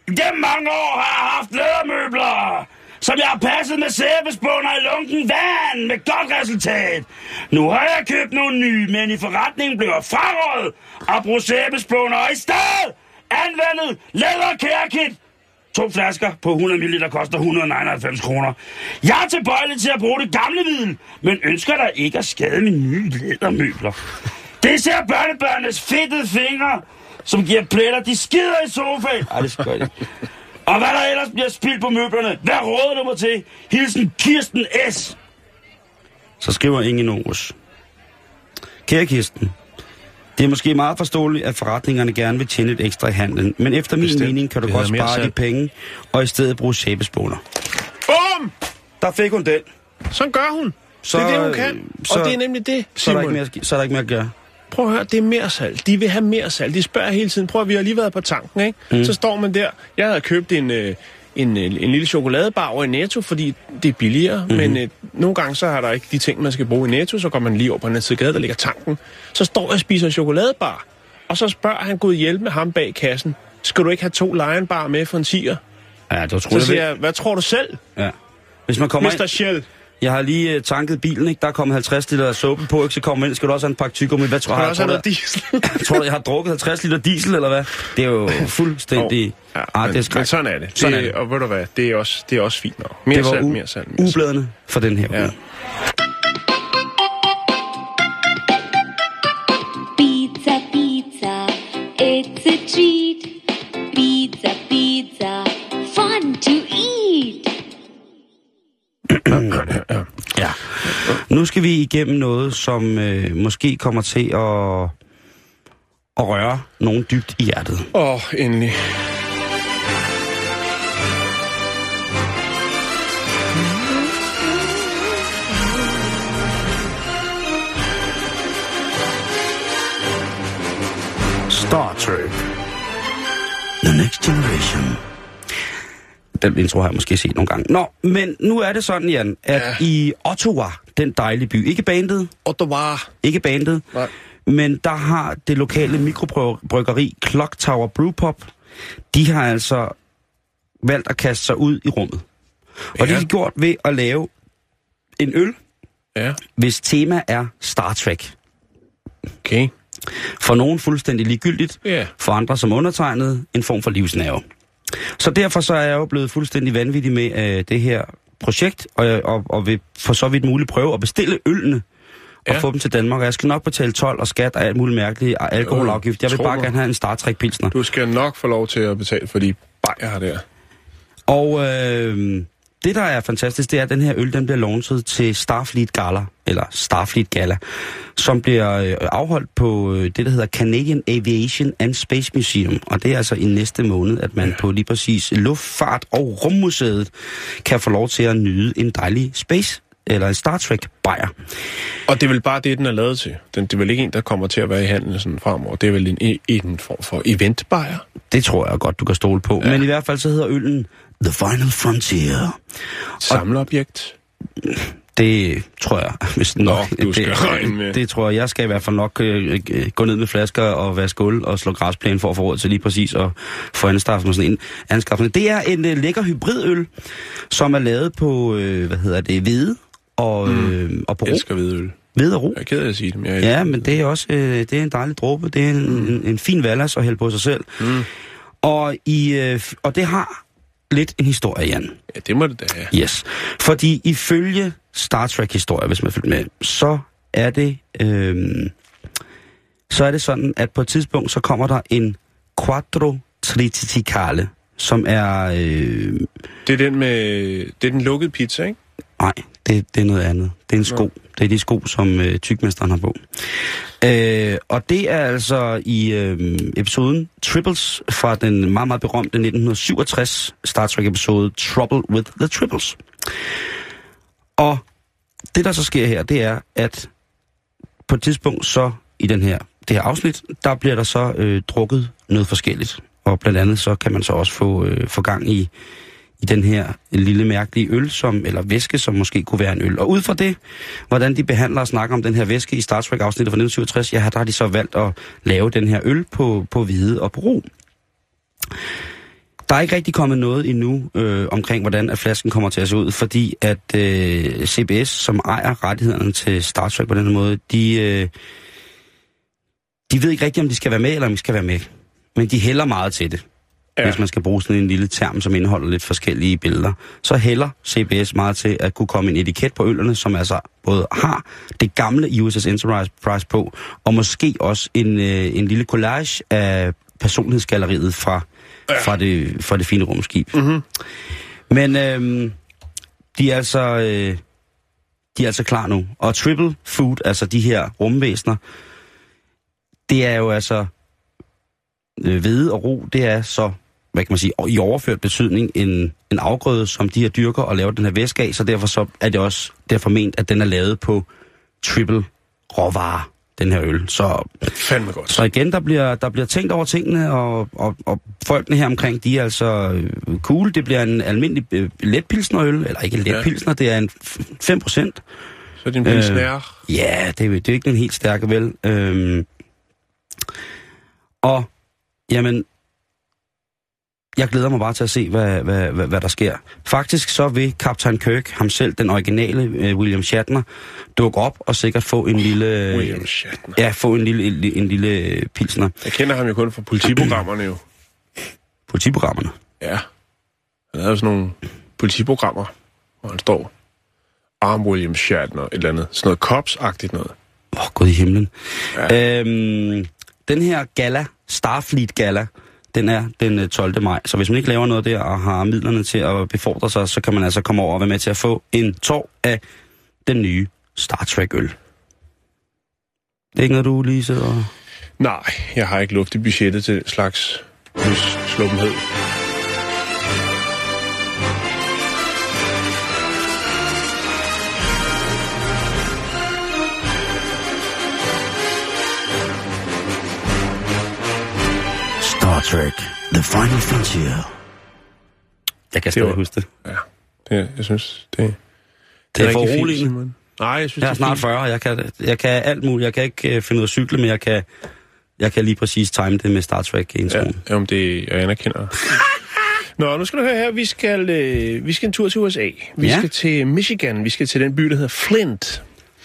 Gennem mange år har jeg haft lædermøbler, som jeg har passet med sæbespåner i lunken vand med godt resultat. Nu har jeg købt nogle nye, men i forretningen blev jeg frarådet at bruge sæbespåner, og i stedet anvendet læderkærkit. To flasker på 100 ml koster 199 kroner. Jeg er tilbøjelig til at bruge det gamle middel, men ønsker der ikke at skade mine nye lædermøbler. Det ser børnebørnenes fedtede fingre, som giver pletter, de skider i sofaen. Ej, det skal jeg. Og hvad der ellers bliver spildt på møblerne, hvad råder du mig til? Hilsen Kirsten S. Så skriver Inge Norus. Kære Kirsten, det er måske meget forståeligt, at forretningerne gerne vil tjene et ekstra i handlen, men efter min Bestemt. mening kan du Det godt spare de salg. penge, og i stedet bruge sæbespåner. Bum! Der fik hun den. Sådan gør hun. Så, det er det, hun kan. så- og det er nemlig det, Så er, der Simon. ikke mere, så er der ikke mere at gøre. Prøv at høre, det er mere salg. De vil have mere salg. De spørger hele tiden. Prøv at vi har lige været på tanken, ikke? Mm. Så står man der. Jeg havde købt en, øh, en, øh, en lille chokoladebar over i Netto, fordi det er billigere. Mm-hmm. Men øh, nogle gange så har der ikke de ting, man skal bruge i Netto. Så går man lige over på den anden side af gaden, der ligger tanken. Så står jeg og spiser en chokoladebar. Og så spørger han Gud hjælp med ham bag kassen. Skal du ikke have to Lion Bar med for en tiger? Ja, det var Så siger jeg, hvad tror du selv, Ja. Hvis man kommer Mr. ind, Shell? Jeg har lige uh, tanket bilen, ikke? der er kommet 50 liter suppe på, ikke? så kommer ind, skal du også have en pakke tyggegummi. Hvad tror jeg? du også have tror, noget diesel? jeg, tror du, jeg har drukket 50 liter diesel, eller hvad? Det er jo fuldstændig... Ja, ah, men, det er men sådan er det. Sådan det, er det. Og ved du hvad, det er også, det er også fint nok. Mere Det var salg, u- mere salg, mere salg. Ubladene for den her Ja. uge. Pizza, pizza, it's a treat. Pizza, Ja. Nu skal vi igennem noget, som øh, måske kommer til at, at røre nogen dybt i hjertet. Åh, oh, endelig. Star Trek. The Next Generation. Den intro har jeg måske set nogle gange. Nå, men nu er det sådan, Jan, at Ja. i Ottawa, den dejlige by, ikke bandet, Ottawa. ikke bandet, Nej. men der har det lokale mikrobryggeri Clock Tower Brewpub, de har altså valgt at kaste sig ud i rummet. Og Ja. det har de gjort ved at lave en øl, Ja, hvis tema er Star Trek. okay. For nogen fuldstændig ligegyldigt, Ja. for andre som undertegnet en form for livsnerve. Så derfor så er jeg jo blevet fuldstændig vanvittig med øh, det her projekt, og, og, og vil for så vidt muligt prøve at bestille ølene og Ja. få dem til Danmark. Og jeg skal nok betale 12 og skat og alt muligt mærkeligt og alkoholafgift. Jeg vil tro bare mig. gerne have en Star Trek Pilsner. Du skal nok få lov til at betale for de bajer der. Og øh, det, der er fantastisk, det er, at den her øl, den bliver launchet til Starfleet Gala, eller Starfleet Gala, som bliver øh, afholdt på øh, det, der hedder Canadian Aviation and Space Museum. Og det er altså i næste måned, at man på lige præcis Luftfart- og Rummuseet kan få lov til at nyde en dejlig space eller en Star Trek bajer. Og det er vel bare det, den er lavet til. Den, det er vel ikke en, der kommer til at være i handlen sådan fremover. Det er vel en, en form for eventbajer. Det tror jeg godt, du kan stole på. Ja. Men i hvert fald så hedder øllen The Final Frontier. Samleobjekt. Det tror jeg, hvis Nå, nok. du skal det, med. Det tror jeg. Jeg skal i hvert fald nok øh, øh, gå ned med flasker og vaske gulv og slå græsplæne for at få råd til lige præcis at få anskaffet mig sådan en anskaffelse. Det er en øh, lækker hybridøl, som er lavet på, øh, hvad hedder det, hvide og, øh, og på Jeg elsker hvidøl. Hvide og ro. Jeg er ked af at sige det, men jeg Ja, men det er også øh, det er en dejlig dråbe. Det er en, en, en fin vallas at hælde på sig selv. Mm. Og, i, øh, og det har lidt en historie, Jan. Ja, det må det da. Yes. Fordi ifølge Star Trek-historie, hvis man følger med, så er det øhm, så er det sådan, at på et tidspunkt, så kommer der en Quattro Triticale, som er... Øh, Det er den med... Det er den lukkede pizza, ikke? nej, det, det er noget andet. Det er en sko. Det er de sko, som øh, tykmesteren har på. Øh, og det er altså i øh, episoden Triples fra den meget, meget berømte 1967 Star Trek-episode Trouble with the Triples. Og det, der så sker her, det er, at på et tidspunkt så i den her, det her afsnit, der bliver der så øh, drukket noget forskelligt. og blandt andet så kan man så også få, øh, få gang i, i den her lille mærkelige øl, som, eller væske, som måske kunne være en øl. Og ud fra det, hvordan de behandler og snakker om den her væske i Star Trek-afsnittet fra 1967, ja, der har de så valgt at lave den her øl på, på hvide og på ro. Der er ikke rigtig kommet noget endnu øh, omkring, hvordan at flasken kommer til at se ud, fordi at øh, CBS, som ejer rettighederne til Star Trek på den måde, de, øh, de ved ikke rigtigt, om de skal være med, eller om de skal være med. Men de hælder meget til det. Ja. Hvis man skal bruge sådan en lille term, som indeholder lidt forskellige billeder. Så hælder CBS meget til at kunne komme en etiket på ølerne, som altså både har det gamle USS Enterprise på, og måske også en, øh, en lille collage af personlighedsgalleriet fra, ja. fra, det, fra det fine rumskib. Mhm. Men øhm, de er altså... Øh, de er altså klar nu. Og Triple Food, altså de her rumvæsener, det er jo altså øh, hvede og ro, det er så, hvad kan man sige, i overført betydning en, en afgrøde, som de her dyrker og laver den her væske af, så derfor så er det også derfor ment, at den er lavet på triple råvarer, den her øl. Så, Fandme godt. så igen, der bliver, der bliver tænkt over tingene, og, og, og folkene her omkring, de er altså øh, cool. Det bliver en almindelig øh, letpilsnerøl, eller ikke letpilsner, ja. det er en f- 5 procent. Så er din pilsner. Øh. Ja, det, er- det er ikke den helt stærke, vel? Øhm, og, jamen, jeg glæder mig bare til at se, hvad, hvad, hvad, hvad der sker. Faktisk så vil Kaptajn Kirk, ham selv, den originale øh, William Shatner, dukke op og sikkert få en lille... William Shatner. Ja, få en lille, en, lille øh, pilsner. Jeg kender ham jo kun fra politiprogrammerne jo. Politiprogrammerne. Ja. Han havde jo sådan nogle politiprogrammer, hvor han står. Arm William Shatner, et eller andet. Sådan noget cops-agtigt noget. Åh, oh, gud i himlen. Ja. Øhm, den her gala, Starfleet Gala, den er den øh, 12. maj. Så hvis man ikke laver noget der og har midlerne til at befordre sig, så kan man altså komme over og være med til at få en tår af den nye Star Trek-øl. Det er ikke noget, du lige sidder og... Nej, jeg har ikke luft i budgettet til slags sluppenhed. slumhed. Trek, The Final Frontier. Jeg kan stadig var- huske det. Ja, det, jeg synes, det, Det er for fint, uroligende. Simon. Nej, jeg synes, Jeg er det snart fint. 40, og jeg kan, jeg kan alt muligt. Jeg kan ikke øh, finde ud af at cykle, men jeg kan, jeg kan lige præcis time det med Star Trek Ja, introen. om det, jeg anerkender. Nå, nu skal du høre her, vi skal, øh, vi skal en tur til USA. Vi Ja. skal til Michigan, vi skal til den by, der hedder Flint.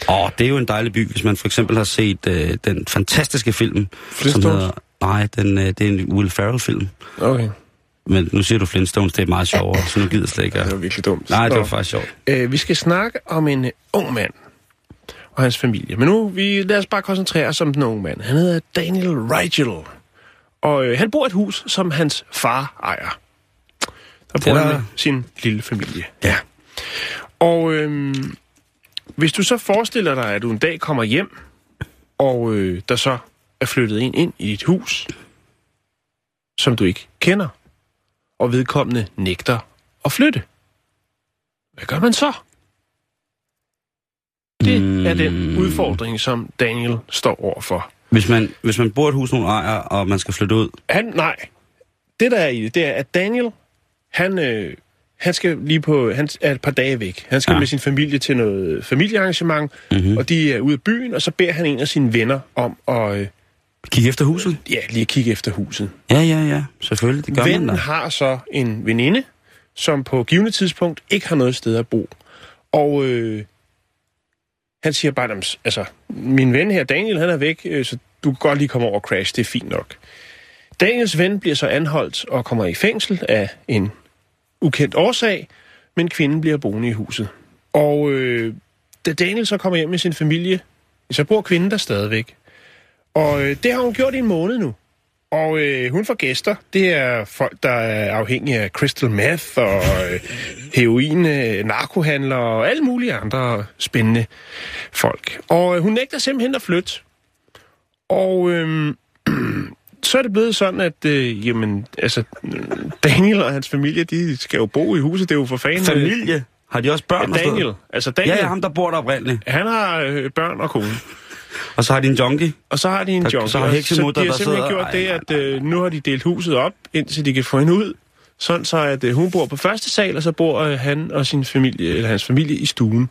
Åh, det er jo en dejlig by, hvis man for eksempel har set øh, den fantastiske film, som Flintstones? hedder... Nej, den, øh, det er en Will Ferrell-film. Okay, Men nu siger du Flintstones, det er meget sjovere, så nu gider jeg slet ikke. det var virkelig dumt. Nej, det var faktisk sjovt. Øh, vi skal snakke om en øh, ung mand og hans familie. Men nu, vi, lad os bare koncentrere os om den unge mand. Han hedder Daniel Rigel. Og øh, han bor i et hus, som hans far ejer. Der bor han med sin lille familie. Ja. Og øh, hvis du så forestiller dig, at du en dag kommer hjem, og øh, der så er flyttet en ind i et hus, som du ikke kender, og vedkommende nægter at flytte. Hvad gør man så? Det er den udfordring, som Daniel står overfor. Hvis man, hvis man bor et hus, nogen ejer, og man skal flytte ud, Han, nej. Det, der er i det, det er, at Daniel, han, øh, han skal lige på, han er et par dage væk. Han skal ja. med sin familie til noget familiearrangement, mm-hmm. og de er ude af byen, og så beder han en af sine venner om at øh, kig efter huset. ja, lige kigge efter huset. Ja, ja, ja, selvfølgelig, det gør Vennen man da. har så en veninde, som på givende tidspunkt ikke har noget sted at bo. Og øh, han siger bare, "Jamen, altså, min ven her, Daniel, han er væk, øh, så du kan godt lige komme over og crash, det er fint nok. Daniels ven bliver så anholdt og kommer i fængsel af en ukendt årsag, men kvinden bliver boende i huset. Og øh, da Daniel så kommer hjem med sin familie, så bor kvinden der stadigvæk. Og øh, det har hun gjort i en måned nu. Og øh, hun får gæster. Det er folk, der er afhængige af crystal meth og øh, heroin, øh, narkohandlere og alle mulige andre spændende folk. Og øh, hun nægter simpelthen at flytte. Og øh, så er det blevet sådan, at øh, jamen, altså, Daniel og hans familie, de skal jo bo i huset. Det er jo for fanden... øh, Familie? Har de også børn? Ja, Daniel. Altså Daniel, Ja, ja, ham der bor der oprindeligt. han har øh, børn og kone. Og så har de en junkie. Og så har de en Der- junkie. så har heksemutter, de har der simpelthen gjort det, at øh, nu har de delt huset op, indtil de kan få hende ud. Sådan så, at øh, hun bor på første sal, og så bor øh, han og sin familie, eller hans familie i stuen.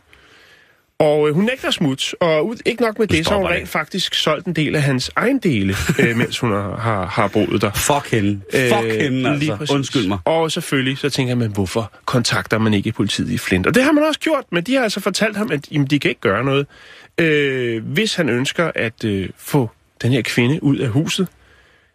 Og øh, hun nægter smut, og ud, ikke nok med det, så har hun rent faktisk solgt en del af hans egen dele, øh, mens hun har, har, boet der. Fuck hende. Fuck hende, lige altså. præcis. Undskyld mig. Og selvfølgelig så tænker man, hvorfor kontakter man ikke politiet i Flint? Og det har man også gjort, men de har altså fortalt ham, at jamen, de kan ikke gøre noget. Øh, hvis han ønsker at øh, få den her kvinde ud af huset,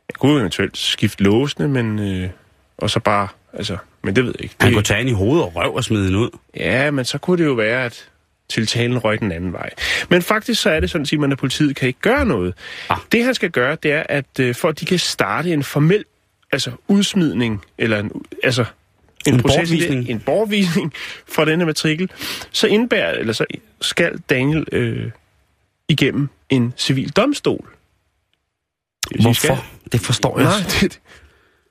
jeg kunne eventuelt skifte låsene, men... Øh, og så bare, altså, men det ved jeg ikke. Han Det, kunne tage hende i hovedet og røv og smide hende ud. Ja, men så kunne det jo være, at tiltalen røg den anden vej. Men faktisk så er det sådan, at man, at politiet kan ikke gøre noget. Ah. Det han skal gøre, det er, at øh, for at de kan starte en formel altså udsmidning, eller en, altså en, En bortvisning. en bortvisning fra denne matrikel, så indbærer, eller så skal Daniel øh, igennem en civil domstol. Det Hvorfor? Det forstår jeg. Nej, det,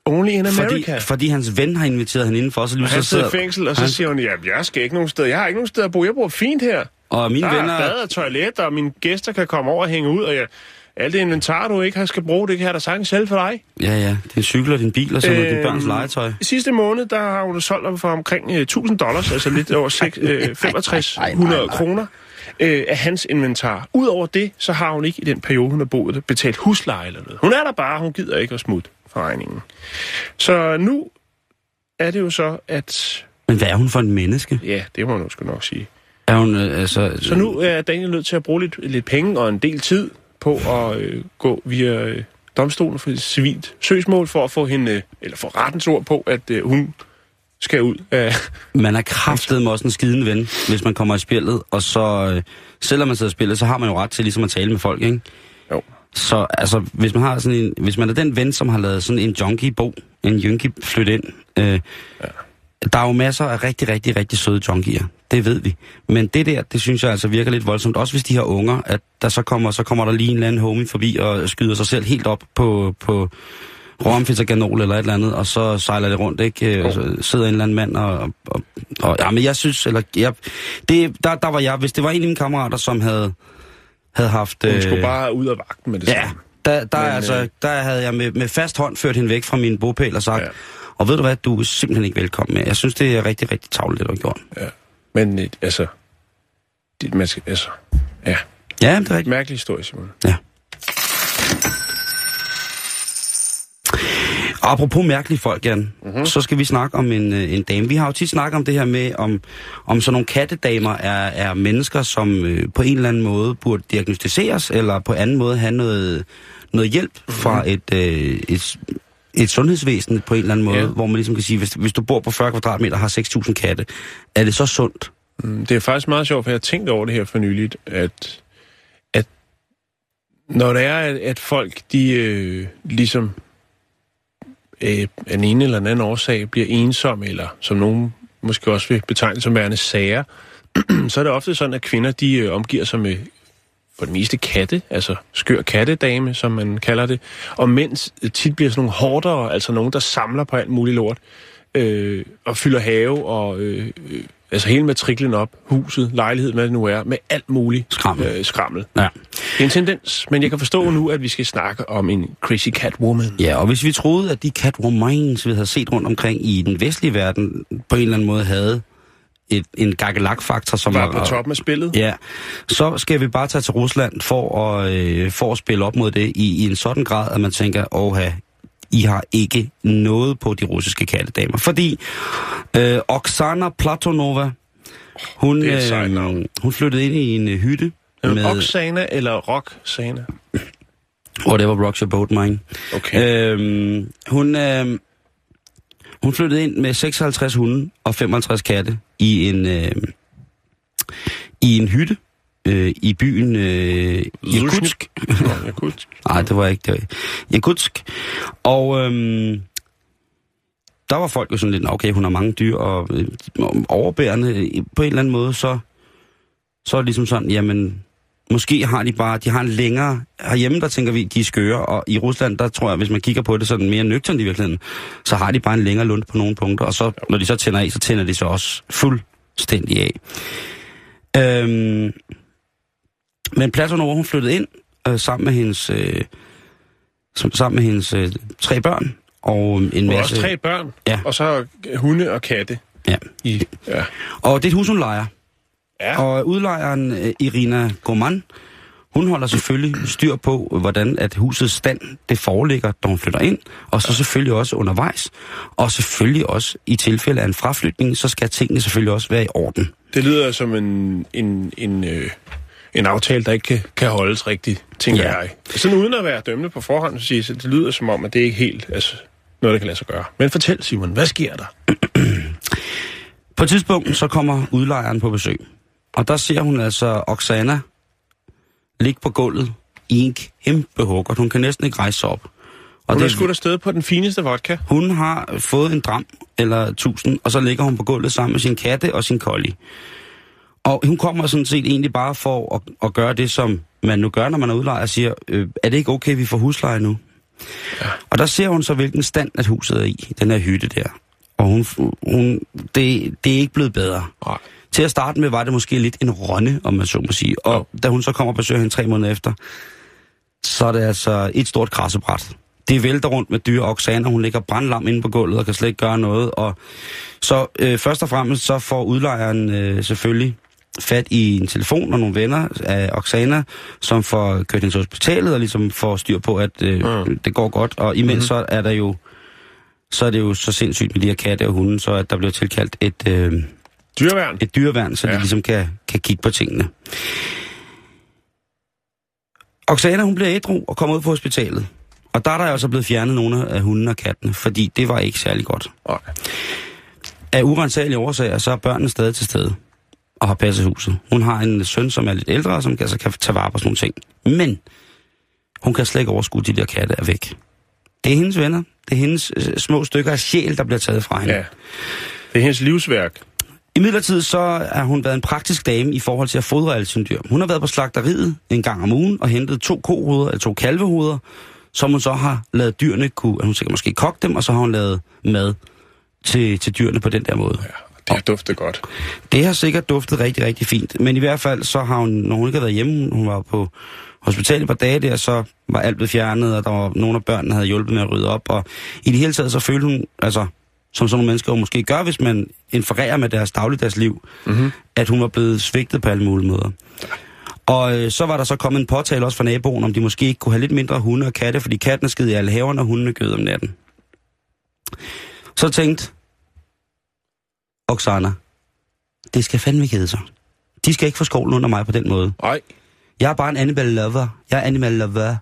only in America. Fordi, fordi hans ven har inviteret hende indenfor, så lige og han så sidder i fængsel, og så han- siger hun, ja, jeg skal ikke nogen steder. Jeg har ikke nogen steder at bo. Jeg bor fint her. Og mine Der venner... er bad og toilet, og mine gæster kan komme over og hænge ud, og jeg, alt det inventar, du ikke har skal bruge, det kan jeg da sagtens selv for dig. Ja, ja. Din cykel og din bil og sådan noget. Din Øhm, børns legetøj. Sidste måned, der har hun solgt dem for omkring øh, 1000 dollars, altså lidt over seks- øh, 6500 kroner øh, af hans inventar. Udover det, så har hun ikke i den periode, hun har boet der, betalt husleje eller noget. Hun er der bare, hun gider ikke at smutte for regningen. Så nu er det jo så, at... Men hvad er hun for en menneske? Ja, det må man jo sgu nok sige. Er hun, øh, altså... Så nu er Daniel nødt til at bruge lidt, lidt penge og en del tid på at øh, gå via øh, domstolen for civilt søgsmål for at få hende, øh, eller få rettens ord på, at øh, hun skal ud af... Man er kraftet med også en skiden ven, hvis man kommer i spillet, og så, øh, selvom man sidder i spillet, så har man jo ret til ligesom at tale med folk, ikke? Jo. Så altså, hvis man har sådan en, hvis man er den ven, som har lavet sådan en junkie bo, en junkie flytte ind, øh, ja. Der er jo masser af rigtig, rigtig, rigtig søde junkier. Det ved vi. Men det der, det synes jeg altså virker lidt voldsomt. Også hvis de har unger, at der så kommer, så kommer der lige en eller anden homie forbi og skyder sig selv helt op på, på råamfetaganol eller et eller andet, og så sejler det rundt, ikke? Øh, Og så sidder en eller anden mand og... og, og ja, men jeg synes, eller... Jeg, det, der, der var jeg, hvis det var en af mine kammerater, som havde, havde haft... Hun skulle bare ud af vagten med det Ja, samme. der, der, Men, altså, øh, der havde jeg med, med fast hånd ført hende væk fra min bopæl og sagt, Ja. Og ved du hvad, du er simpelthen ikke velkommen med. Jeg synes, det er rigtig, rigtig tavligt, det du har gjort. Ja. Men øh, altså... Det, man skal, altså... Ja, Ja, det er rigtigt. mærkelig historie, Simon. Ja. Og apropos mærkelige folk, Jan, Mhm. mm-hmm. så skal vi snakke om en, øh, en dame. Vi har jo tit snakket om det her med, om, om sådan nogle kattedamer er, er mennesker, som øh, på en eller anden måde burde diagnostiseres, eller på anden måde have noget, noget hjælp Mhm. mm-hmm. fra et, øh, et, et sundhedsvæsen på en eller anden måde, Ja. hvor man ligesom kan sige, hvis, hvis du bor på 40 kvadratmeter og har 6.000 katte, er det så sundt? Mm, Det er faktisk meget sjovt, for jeg har tænkt over det her for nyligt, at, at når det er, at, at folk, de øh, ligesom øh, af den ene eller den anden årsag bliver ensomme, eller som nogen måske også vil betegne som værende sager, så er det ofte sådan, at kvinder, de øh, omgiver sig med for det meste katte, altså skør kattedame, som man kalder det, og mens tit bliver sådan nogle hårdere, altså nogen, der samler på alt muligt lort, øh, og fylder have, og øh, øh, altså hele matriklen op, huset, lejlighed, hvad det nu er, med alt muligt Skrammel. Øh, skrammel. Ja. Det er en tendens, men jeg kan forstå nu, at vi skal snakke om en crazy cat woman. Ja, og hvis vi troede, at de catwomans, vi havde set rundt omkring i den vestlige verden, på en eller anden måde havde et, en gakkelak-faktor, som Var på toppen af spillet. Ja, så skal vi bare tage til Rusland for at, øh, for at spille op mod det i, i en sådan grad, at man tænker, åha, I har ikke noget på de russiske kattedamer. Fordi øh, Oksana Platonova, hun, er øh, hun flyttede ind i en øh, hytte Med... med Oksana eller Roxana? whatever rocks your boat, mine. Okay. Øhm, hun, øh, hun flyttede ind med 56 hunde og 55 katte i en, øh, i en hytte øh, i byen øh, Jakutsk. Jakutsk. Nej, det var ikke det. var Jakutsk. Og øhm, der var folk jo sådan lidt, "Nå, okay, hun har mange dyr og øh, overbærende på en eller anden måde, så, så er det ligesom sådan, jamen, måske har de bare, de har en længere, herhjemme der tænker vi, de er skøre, og i Rusland, der tror jeg, hvis man kigger på det sådan mere nøgternt i virkeligheden, så har de bare en længere lund på nogle punkter, og så, når de så tænder af, så tænder de så også fuldstændig af. Øhm, Men Platonova, hun flyttede ind øh, sammen med hendes, øh, sammen med hendes øh, tre børn og en Og masse... også tre børn, Ja. og så hunde og katte. Ja. I, ja. Og det er et hus, hun lejer. Ja. Og udlejeren øh, Irina Goman, hun holder selvfølgelig styr på, hvordan at husets stand det foreligger, da hun flytter ind, og så selvfølgelig også undervejs. Og selvfølgelig også i tilfælde af en fraflytning, så skal tingene selvfølgelig også være i orden. Det lyder som en, en, en, øh, en aftale, der ikke kan, kan holdes rigtigt, tænker Ja. jeg. Sådan uden at være dømmende på forhånd, så, sige, så det lyder som om, at det ikke helt altså, noget, der kan lade sig gøre. Men fortæl, Simon, hvad sker der? På et tidspunkt, så kommer udlejeren på besøg. Og der ser hun altså Oksana ligge på gulvet i en kæmpe hukkert. Hun kan næsten ikke rejse sig op. Og hun er det, skudt afsted på den fineste vodka. hun har fået en dram eller tusind, og så ligger hun på gulvet sammen med sin katte og sin collie. Og hun kommer sådan set egentlig bare for at, at gøre det, som man nu gør, når man er udlejer, og siger, øh, er det ikke okay, vi får husleje nu? Ja. Og der ser hun så, hvilken stand, at huset er i, den her hytte der. Og hun, hun, det, det er ikke blevet bedre. Nej. Til at starte med var det måske lidt en rønne, om man så må sige. Og da hun så kommer og besøger hende tre måneder efter, så er det altså et stort krassebræt. Det vælter rundt med dyr og Oksana, hun ligger brandlam inde på gulvet og kan slet ikke gøre noget. Og så øh, først og fremmest så får udlejeren øh, selvfølgelig fat i en telefon og nogle venner af Oksana, som får kørt hende til hospitalet og ligesom får styr på, at øh, mm. det går godt. Og imens mm-hmm. så er der jo så er det jo så sindssygt med de her katte og hunde, så at der bliver tilkaldt et, øh, Dyreværn. et dyreværn, så ja. De ligesom kan, kan kigge på tingene. Oksana, hun bliver ædru og kommer ud på hospitalet. Og der er der altså blevet fjernet nogle af hundene og kattene, fordi det var ikke særlig godt. Nej. Af urensagelige årsager, så er børnene stadig til stede og har passet huset. Hun har en søn, som er lidt ældre, som altså kan tage vare på sådan nogle ting. Men hun kan slet ikke overskue, de der katte er væk. Det er hendes venner. Det er hendes øh, små stykker af sjæl, der bliver taget fra hende. Ja. Det er hendes livsværk. I midlertid så har hun været en praktisk dame i forhold til at fodre alle sine dyr. Hun har været på slagteriet en gang om ugen og hentet to kohoveder, eller to kalvehoveder, som hun så har lavet dyrene kunne, hun sikkert måske koge dem, og så har hun lavet mad til, til dyrene på den der måde. Ja, det har duftet godt. Det har sikkert duftet rigtig, rigtig fint. Men i hvert fald så har hun, når hun ikke har været hjemme, hun var på hospitalet et par dage der, så var alt blevet fjernet, og der var nogle af børnene, der havde hjulpet med at rydde op. Og i det hele taget så følte hun, altså som sådan nogle mennesker jo måske gør, hvis man infererer med deres dagligdagsliv, mm-hmm. at hun var blevet svigtet på alle mulige måder. Og øh, så var der så kommet en påtale også fra naboen, om de måske ikke kunne have lidt mindre hunde og katte, fordi kattene skid i alle haverne, og hundene gød om natten. Så tænkte Oksana, det skal fandme hedde sig. De skal ikke få skovlen under mig på den måde. Nej. Jeg er bare en animal lover. Jeg er animal lover.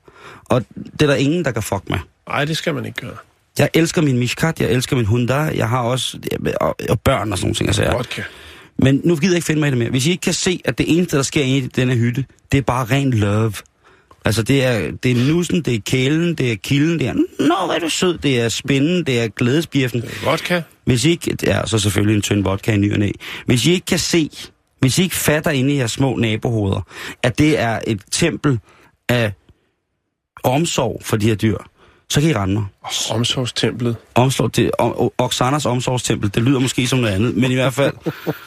Og det er der ingen, der kan fuck med. Nej, det skal man ikke gøre. Jeg elsker min mishkat, jeg elsker min hundar, jeg har også og, og børn og sådan nogle ting. Altså, Vodka. men nu gider jeg ikke finde mig i det mere. Hvis I ikke kan se, at det eneste, der sker i denne hytte, det er bare ren love. Altså, det er, det er nussen, det er kælen, det er kilden, det er, nå, hvor er du sød, det er spinden, det er glædesbjeften. Vodka. Hvis I ikke, ja, så selvfølgelig en tynd vodka i ny og næ. Hvis I ikke kan se, hvis I ikke fatter inde i jeres små nabohoveder, at det er et tempel af omsorg for de her dyr, så kan I rende mig. Omsorgstemplet. Omsorg, det, o, o, Oksanas omsorgstempel, det lyder måske som noget andet, men i hvert fald,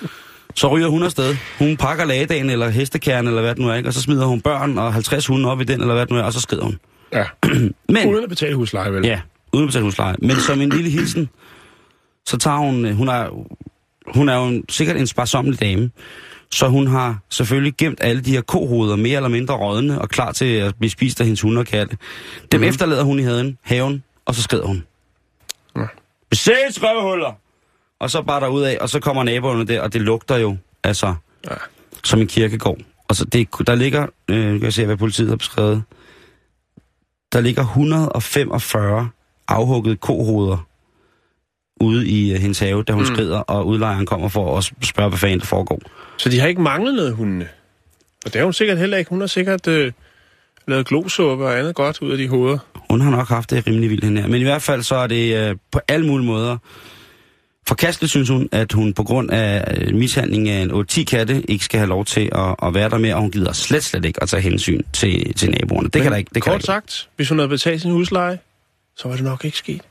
så ryger hun afsted. Hun pakker lagdagen eller hestekærne eller hvad det nu er, ikke? og så smider hun børn og 50 hunde op i den eller hvad det nu er, og så skrider hun. Ja. Men, Uden at betale husleje, vel? Ja, uden at betale husleje. Men som en lille hilsen, så tager hun, øh, hun er, hun er jo en, sikkert en sparsommelig dame, så hun har selvfølgelig gemt alle de her kohoveder, mere eller mindre rådne, og klar til at blive spist af hendes hunde og katte. Dem mm. efterlader hun i haven, haven, og så skrider hun. Ja. Ses, røvhuller! Og så bare derud af, og så kommer naboerne der, og det lugter jo, altså, Ja. som en kirkegård. Og så det, der ligger, øh, kan jeg se, hvad politiet har beskrevet, der ligger 145 afhuggede kohoveder ude i uh, hendes have, da hun mm. skrider, og udlejeren kommer for at spørge, hvad fanden der foregår. Så de har ikke manglet noget, hundene. Og det har hun sikkert heller ikke. Hun har sikkert øh, lavet glosuppe og andet godt ud af de hoveder. Hun har nok haft det rimelig vildt hende her. Men i hvert fald så er det uh, på alle mulige måder forkasteligt, synes hun, at hun på grund af uh, mishandling af en 8-10 katte ikke skal have lov til at, at være der mere, og hun gider slet, slet ikke at tage hensyn til, til naboerne. Det kan der ikke. Det kan Kort ikke. sagt, hvis hun havde betalt sin husleje, så var det nok ikke sket.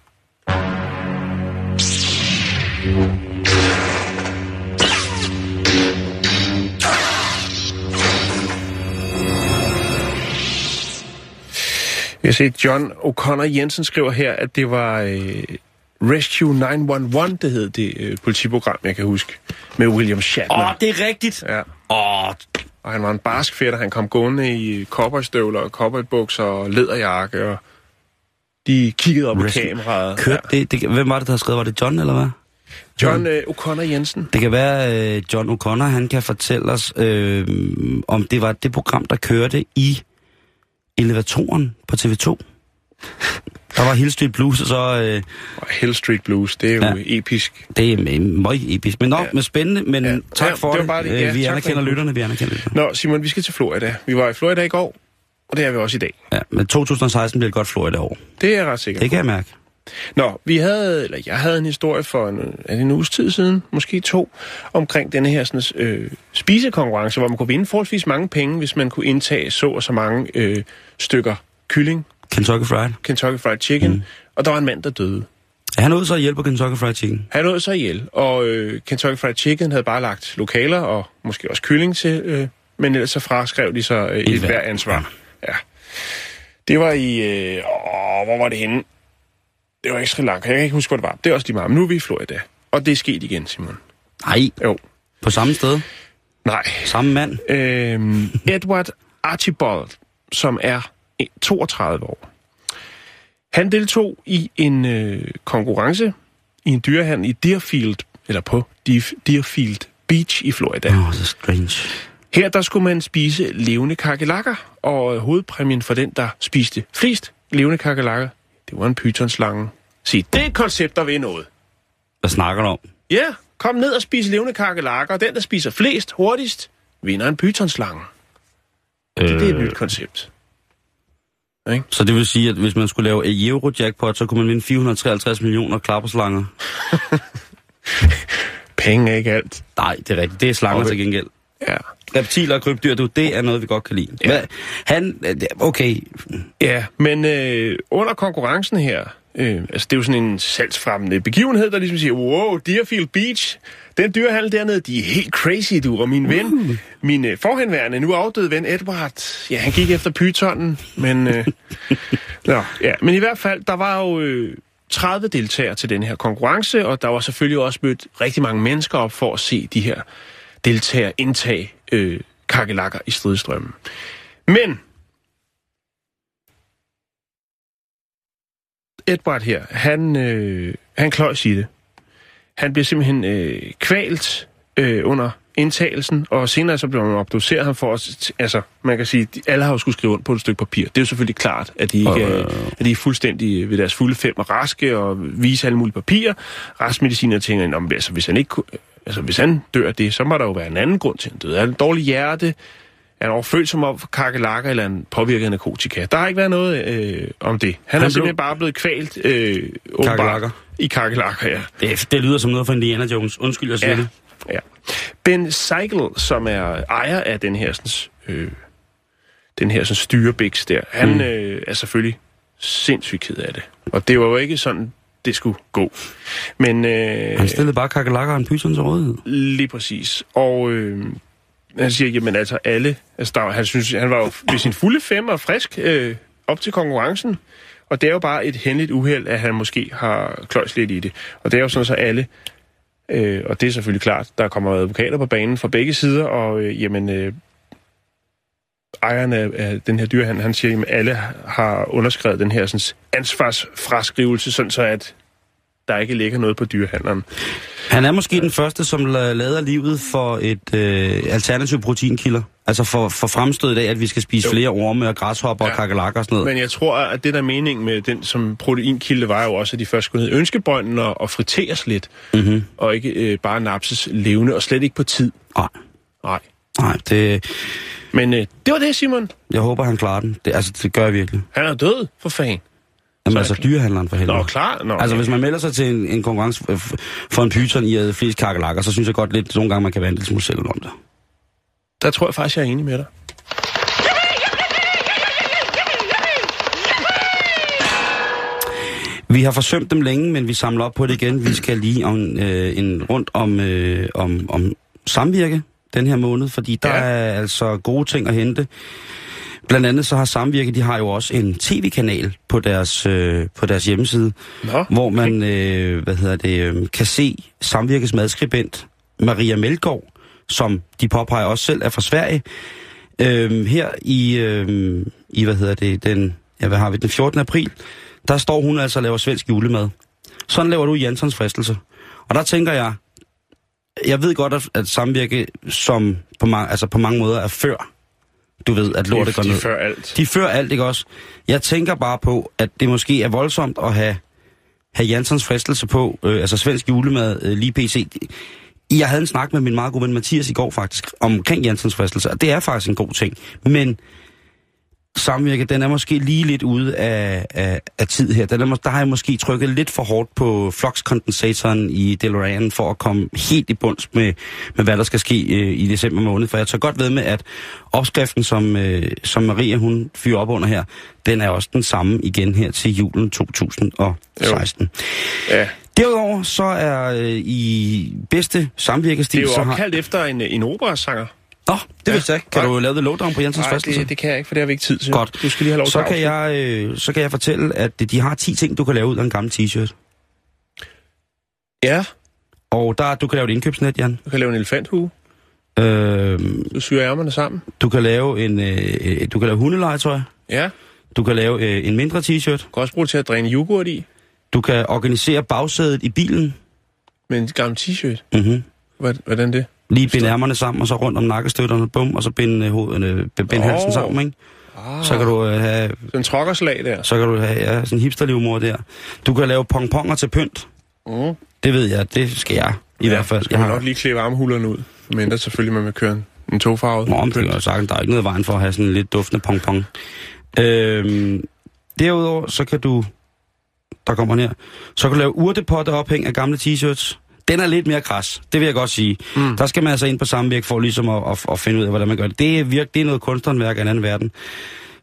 Jeg ser, John O'Connor Jensen skriver her, at det var øh, Rescue 911, det hed det øh, politiprogram, jeg kan huske, med William Shatner. Åh, oh, det er rigtigt. Ja. Åh, Og han var en barsk fætter. Han kom gående i cowboystøvler og cowboybukser og læderjakke, og de kiggede op Rescue. i kameraet. kørte det, det. Hvem var det, der havde skrevet? Var det John, eller hvad? John øh, O'Connor Jensen. Det kan være, øh, John O'Connor, han kan fortælle os, øh, om det var det program, der kørte i elevatoren på TV2. Der var Hill Street Blues, og så... Øh, Hill Street Blues, det er jo Ja. ja. episk. det er meget episk. Men nok, ja. men spændende, men ja. Ja. tak Ja, for det det. var bare det. Øh, Ja, vi anerkender lytterne, vi anerkender lytterne. Nå, Simon, vi skal til Florida. Vi var i Florida i går, og det er vi også i dag. Ja, men 2016 bliver et godt Florida år. Det er jeg ret sikker Det kan jeg mærke. Nå, vi havde, eller jeg havde en historie for en, er det en uges tid siden, måske to, omkring denne her sådan, øh, spisekonkurrence, hvor man kunne vinde forholdsvis mange penge, hvis man kunne indtage så og så mange øh, stykker kylling, Kentucky Fried. Kentucky Fried Chicken, mm. og der var en mand, der døde. Er han ude så at hjælpe på Kentucky Fried Chicken? Han nåede sig ihjel, og øh, Kentucky Fried Chicken havde bare lagt lokaler og måske også kylling til, øh, men ellers så fraskrev de så øh, et hver ansvar. Ja. Det var i, øh, åh, hvor var det henne? Det var ikke Sri Lanka, jeg kan ikke huske, hvor det var. Det er også de meget, men nu er vi i Florida. Og det er sket igen, Simon. Nej, Jo. på samme sted. Nej. Samme mand. Øhm, Edward Archibald, som er 32 år. Han deltog i en øh, konkurrence i en dyrehandel i Deerfield, eller på Deerfield Beach i Florida. Åh, oh, er strange. Her der skulle man spise levende kakelakker, og hovedpræmien for den, der spiste flest levende kakelakker, det var en pythonslange. Se, det er et koncept, der vil noget. Hvad snakker du om? Ja, kom ned og spis levende kakelakker, og den, der spiser flest hurtigst, vinder en pythonslange. Det, det er et nyt koncept. Så det vil sige, at hvis man skulle lave et Eurojackpot, så kunne man vinde 453 millioner klapperslanger? Penge er ikke alt. Nej, det er rigtigt. Det er slanger Okay. til gengæld. Ja. Reptiler og krybdyr, du, det er noget, vi godt kan lide. Ja. Hvad, han, okay, Ja, men øh, under konkurrencen her, øh, altså det er jo sådan en salgsfremmende begivenhed, der ligesom siger, wow, Deerfield Beach, den dyrehandel dernede, de er helt crazy, du. Og min ven, min øh, forhenværende, nu afdøde ven Edward, ja, han gik efter pytonen, men... Øh, nå, ja, men i hvert fald, der var jo... Øh, 30 deltagere til den her konkurrence, og der var selvfølgelig også mødt rigtig mange mennesker op for at se de her deltagere indtage øh, kakelakker i stridstrømmen. Men Edward her, han, øh, han kløjs i det. Han blev simpelthen øh, kvalt øh, under indtagelsen, og senere så blev han obduceret ham for os. Altså, man kan sige, alle har jo skulle skrive under på et stykke papir. Det er jo selvfølgelig klart, at de ikke er, at de er fuldstændig ved deres fulde fem og raske og vise alle mulige papirer. Retsmediciner tænker, "Nå, men altså, hvis han ikke kunne- altså, hvis han dør af det, så må der jo være en anden grund til, at han døde. Er det en dårlig hjerte? Er han overfølsom op for kakelakker, eller er han påvirket af narkotika? Der har ikke været noget øh, om det. Han, han er blev- simpelthen bare blevet kvalt øh, Kakelakker. i kakelakker, ja. det, det lyder som noget fra Indiana Jones. Undskyld, jeg siger Ja, det. ja. Ben Seigel, som er ejer af den her, sådan, øh, den her sådan, styrebiks der, han mm. øh, er selvfølgelig sindssygt ked af det. Og det var jo ikke sådan, det skulle gå. Men øh, Han stillede bare kakelakker og en python til rådighed. lige præcis. Og øh, han siger, jamen altså alle, altså der, han, synes, han var jo ved sin fulde fem og frisk øh, op til konkurrencen. Og det er jo bare et hændeligt uheld, at han måske har kløjs lidt i det. Og det er jo sådan, så alle Øh, og det er selvfølgelig klart, der kommer advokater på banen fra begge sider, og øh, jamen, øh, ejeren af, af den her dyrehandel, han siger, at alle har underskrevet den her sådan, ansvarsfraskrivelse, sådan så at der ikke ligger noget på dyrehandleren. Han er måske den første, som la- lader livet for et øh, alternativ proteinkilder. Altså for, for fremstødet af, at vi skal spise Jo. flere orme og græshopper ja. Og kakelakker og sådan noget. Men jeg tror, at det der er meningen med den som proteinkilde var jo også, at de først skulle ned i ønskebrønden og, og friteres lidt, Mm-hmm. og ikke øh, bare napses levende, og slet ikke på tid. Nej, Nej. nej det, Men øh, det var det, Simon. jeg håber, han klarer den. Det, altså, det gør jeg virkelig. Han er død, for fanden. Jamen Så altså, er dyrehandleren for helvede. Nå, klar. Nå, Altså, hvis man melder sig til en, en konkurrence f- for en python i at flest kakelakker, så synes jeg godt lidt, nogle gange man kan være en lille smule selv om det. Der tror jeg faktisk, jeg er enig med dig. Vi har forsømt dem længe, men vi samler op på det igen. Vi skal lige om, øh, en rundt om, øh, om, om samvirke den her måned, fordi der Ja. er altså gode ting at hente. blandt andet så har Samvirke, de har jo også en tv-kanal på deres, øh, på deres hjemmeside, Nå, hvor man, øh, hvad hedder det, øh, kan se Samvirkes madskribent Maria Melgaard, som de påpeger også selv er fra Sverige. Øh, her i, øh, i, hvad hedder det, den, ja, hvad har vi, den 14. april, der står hun altså og laver svensk julemad. Sådan laver du Jansons fristelse. Og der tænker jeg, jeg ved godt, at, at samvirke som på, mange, altså på mange måder er før, du ved, at lortet går de ned. før alt. De fører alt, ikke også? Jeg tænker bare på, at det måske er voldsomt at have, have Jansons fristelse på, øh, altså svensk julemad, øh, lige PC. Jeg havde en snak med min meget gode ven Mathias i går faktisk, omkring Jansons fristelse, og det er faktisk en god ting. Men samvirke, den er måske lige lidt ude af, af, af tid her. Den er, der har jeg måske trykket lidt for hårdt på flux-kondensatoren i DeLorean for at komme helt i bunds med, med hvad der skal ske øh, i december måned. For jeg tør godt ved med, at opskriften, som, øh, som Maria hun fyrer op under her, den er også den samme igen her til julen 2016. Ja. Derudover så er øh, i bedste Det samvirkestil... er jo så har... opkaldt efter en, en operasanger. Nå, det Ja. vidste jeg ikke. Kan Nej. du lave det lowdown på Jensens Nej, fristelse? det, det kan jeg ikke, for det har vi ikke tid til. Godt. Du skal lige have lov så kan, jeg, øh, så kan jeg fortælle, at de har 10 ting, du kan lave ud af en gammel t-shirt. Ja, Og der, du kan lave et indkøbsnet, Jan. du kan lave en elefanthue. Øh, Du syr ærmerne sammen. du kan lave en, øh, du kan lave hundelegetøj. Ja, Du kan lave øh, en mindre t-shirt. du kan også bruge det til at dræne yoghurt i. Du kan organisere bagsædet i bilen. Med en gammel t-shirt. Mm-hmm. Hvad- Hvordan det? Lige binde ærmerne sammen, og så rundt om nakkestøtterne, bum, og så binde, øh, hovederne, øh, binde halsen sammen, ikke? Ah, Så kan du øh, have, Sådan en trokkerslag der. så kan du have ja, sådan en hipsterlivmor der. Du kan lave pongponger til pynt. Mm. Det ved jeg, det skal jeg i hvert fald. Skal man nok lige klippe armhulerne ud. Men selvfølgelig, man vil køre en, en togfarvet. Nå, men det er sagt, der er ikke noget vejen for at have sådan en lidt duftende pong-pong. Øhm, derudover, så kan du... Der kommer her. Så kan du lave urtepotte ophæng af gamle t-shirts. Den er lidt mere kras, det vil jeg godt sige. Mm. Der skal man altså ind på samvirke for ligesom at, at, at finde ud af, hvordan man gør det. Det er, virke, det er noget kunsthåndværk af en anden verden.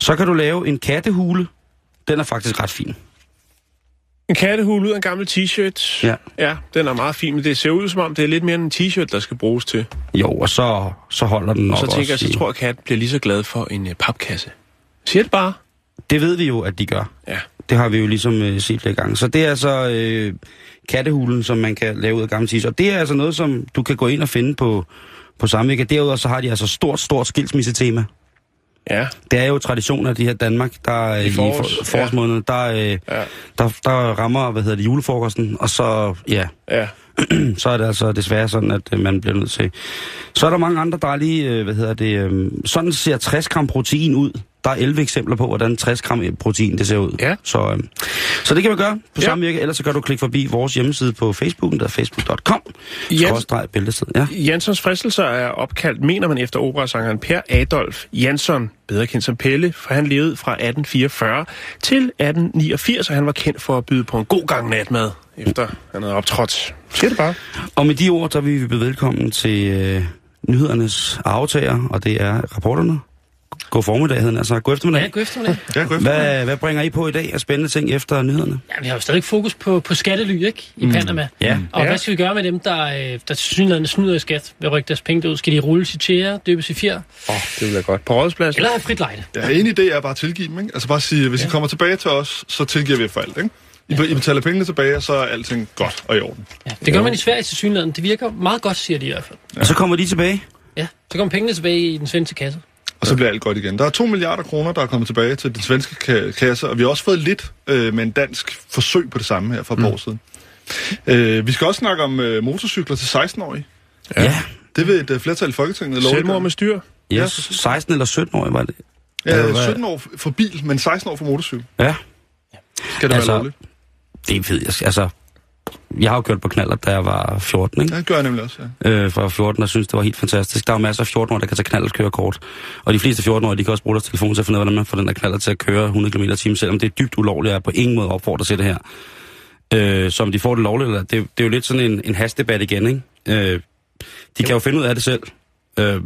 Så kan du lave en kattehule. Den er faktisk ret fin. En kattehul ud af en gammel t-shirt. Ja. Ja, den er meget fin, men det ser ud som om, det er lidt mere end en t-shirt, der skal bruges til. Jo, og så, så holder den nok så tænker jeg, også så i- tror jeg, at katten bliver lige så glad for en uh, papkasse. Siger det bare. Det ved vi jo, at de gør. Ja. Det har vi jo ligesom øh, set flere gange. Så det er altså øh, kattehulen, som man kan lave ud af gamle t-shirts. Og det er altså noget, som du kan gå ind og finde på, på Samvirke. Derudover så har de altså stort, stort skilsmissetema. Ja. Det er jo tradition af de her Danmark, der øh, I i, forårs, for, forårsmåneden, der, øh, Ja. der, der rammer, hvad hedder det, julefrokosten, og så, ja, Ja. så er det altså desværre sådan, at øh, man bliver nødt til. Så er der mange andre, der er lige, øh, hvad hedder det, øh, sådan ser 60 gram protein ud. Der er 11 eksempler på, hvordan 60 gram protein det ser ud. Ja. Så, øh, så det kan man gøre på Ja. ja. samvirke, ellers så kan du klikke forbi vores hjemmeside på Facebook, der er facebook.com. Bæltested. Ja. Jansons fristelser er opkaldt, mener man, efter operasangeren Per Adolf Jansson, bedre kendt som Pelle, for han levede fra 1844 til 1889, og han var kendt for at byde på en god gang natmad, efter han havde optrådt. Siger det bare. Og med de ord, så vil vi byde velkommen til øh, nyhedernes aftager, og det er rapporterne. God formiddag, hedder altså. God eftermiddag. Ja, god eftermiddag. Ja, god Hvad, hvad bringer I på i dag af spændende ting efter nyhederne? Ja, vi har jo stadig fokus på, på skattely, ikke? I mm. Panama. Ja. Og Ja. hvad skal vi gøre med dem, der, øh, der tilsyneladende snyder i skat ved at rykke deres penge ud? Skal de rulles i tjære, døbes i fjer, Åh, oh, det vil jeg godt. På rådspladsen. eller have frit lejde? Ja, en idé er bare at tilgive dem, ikke? Altså bare sige, hvis I kommer tilbage til os, så tilgiver vi for alt, ikke? I, I betaler pengene tilbage, og så er alting godt og i orden. Ja, det gør man i Sverige tilsyneladende. Det virker meget godt, siger de i hvert fald. Og så kommer de tilbage. Ja, så kommer pengene tilbage i den svenske kasse. Og så bliver alt godt igen. Der er 2 milliarder kroner, der er kommet tilbage til den svenske ka- kasse, og vi har også fået lidt øh, med en dansk forsøg på det samme her for et par år siden. Øh, vi skal også snakke om øh, motorcykler til 16-årige. Ja. ja. Det vil et øh, flertal i Folketinget love. Selvmord med styr. Yes. 16 eller 17 år var det. Ja, Eller hvad? 17 år for bil, men 16 år for motorcykel. Ja. Skal det Altså, være lovligt? Det ved jeg. Altså, jeg har jo kørt på knaller, da jeg var 14, ikke? Ja, det gør jeg nemlig også, ja. øh, fra 14 og synes, det var helt fantastisk. Der er jo masser af 14-årige, der kan tage knallert køre kort. Og de fleste 14-årige, de kan også bruge deres telefon til at finde ud af, hvordan man får den der knaller til at køre 100 km timen, selvom det er dybt ulovligt, og jeg er på ingen måde opfordrer til det her. Øh, så om de får det lovligt, eller det, det er jo lidt sådan en, en hasdebat igen, ikke? Øh, de kan jo finde ud af det selv. Øh,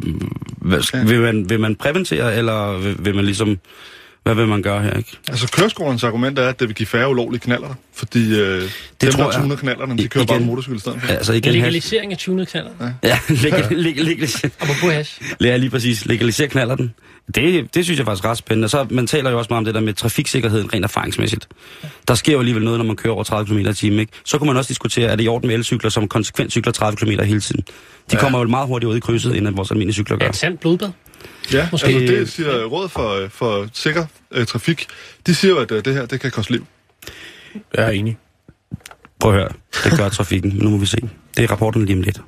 hvad, Ja. vil, man, vil man præventere, eller vil, vil man ligesom hvad vil man gøre her, ikke? Altså, køreskolernes argument er, at det vil give færre ulovlige knaller, fordi øh, det dem, tror der jeg. tuner knallerne, de kører bare igen. på motorcykel i stedet for. Altså igen, hash. Legalisering af tunet knaller. Ja, legal, legal, legal, Apropos hash. Ja, lige præcis. Legalisere knaller den. Det, det synes jeg faktisk er ret spændende. Så man taler jo også meget om det der med trafiksikkerheden rent erfaringsmæssigt. Der sker jo alligevel noget, når man kører over 30 km i timen. Ikke? Så kunne man også diskutere, er det i orden med elcykler, som konsekvent cykler 30 km hele tiden. De Ja. kommer jo meget hurtigt ud i krydset, end at vores almindelige cykler Ja, gør. et sandt blodbad. Ja, Måske- altså det siger Råd for, for Sikker øh, Trafik. De siger jo, at øh, det her, det kan koste liv. Jeg er enig. Prøv at høre. Det gør trafikken. Nu må vi se. Det er rapporten lige om lidt.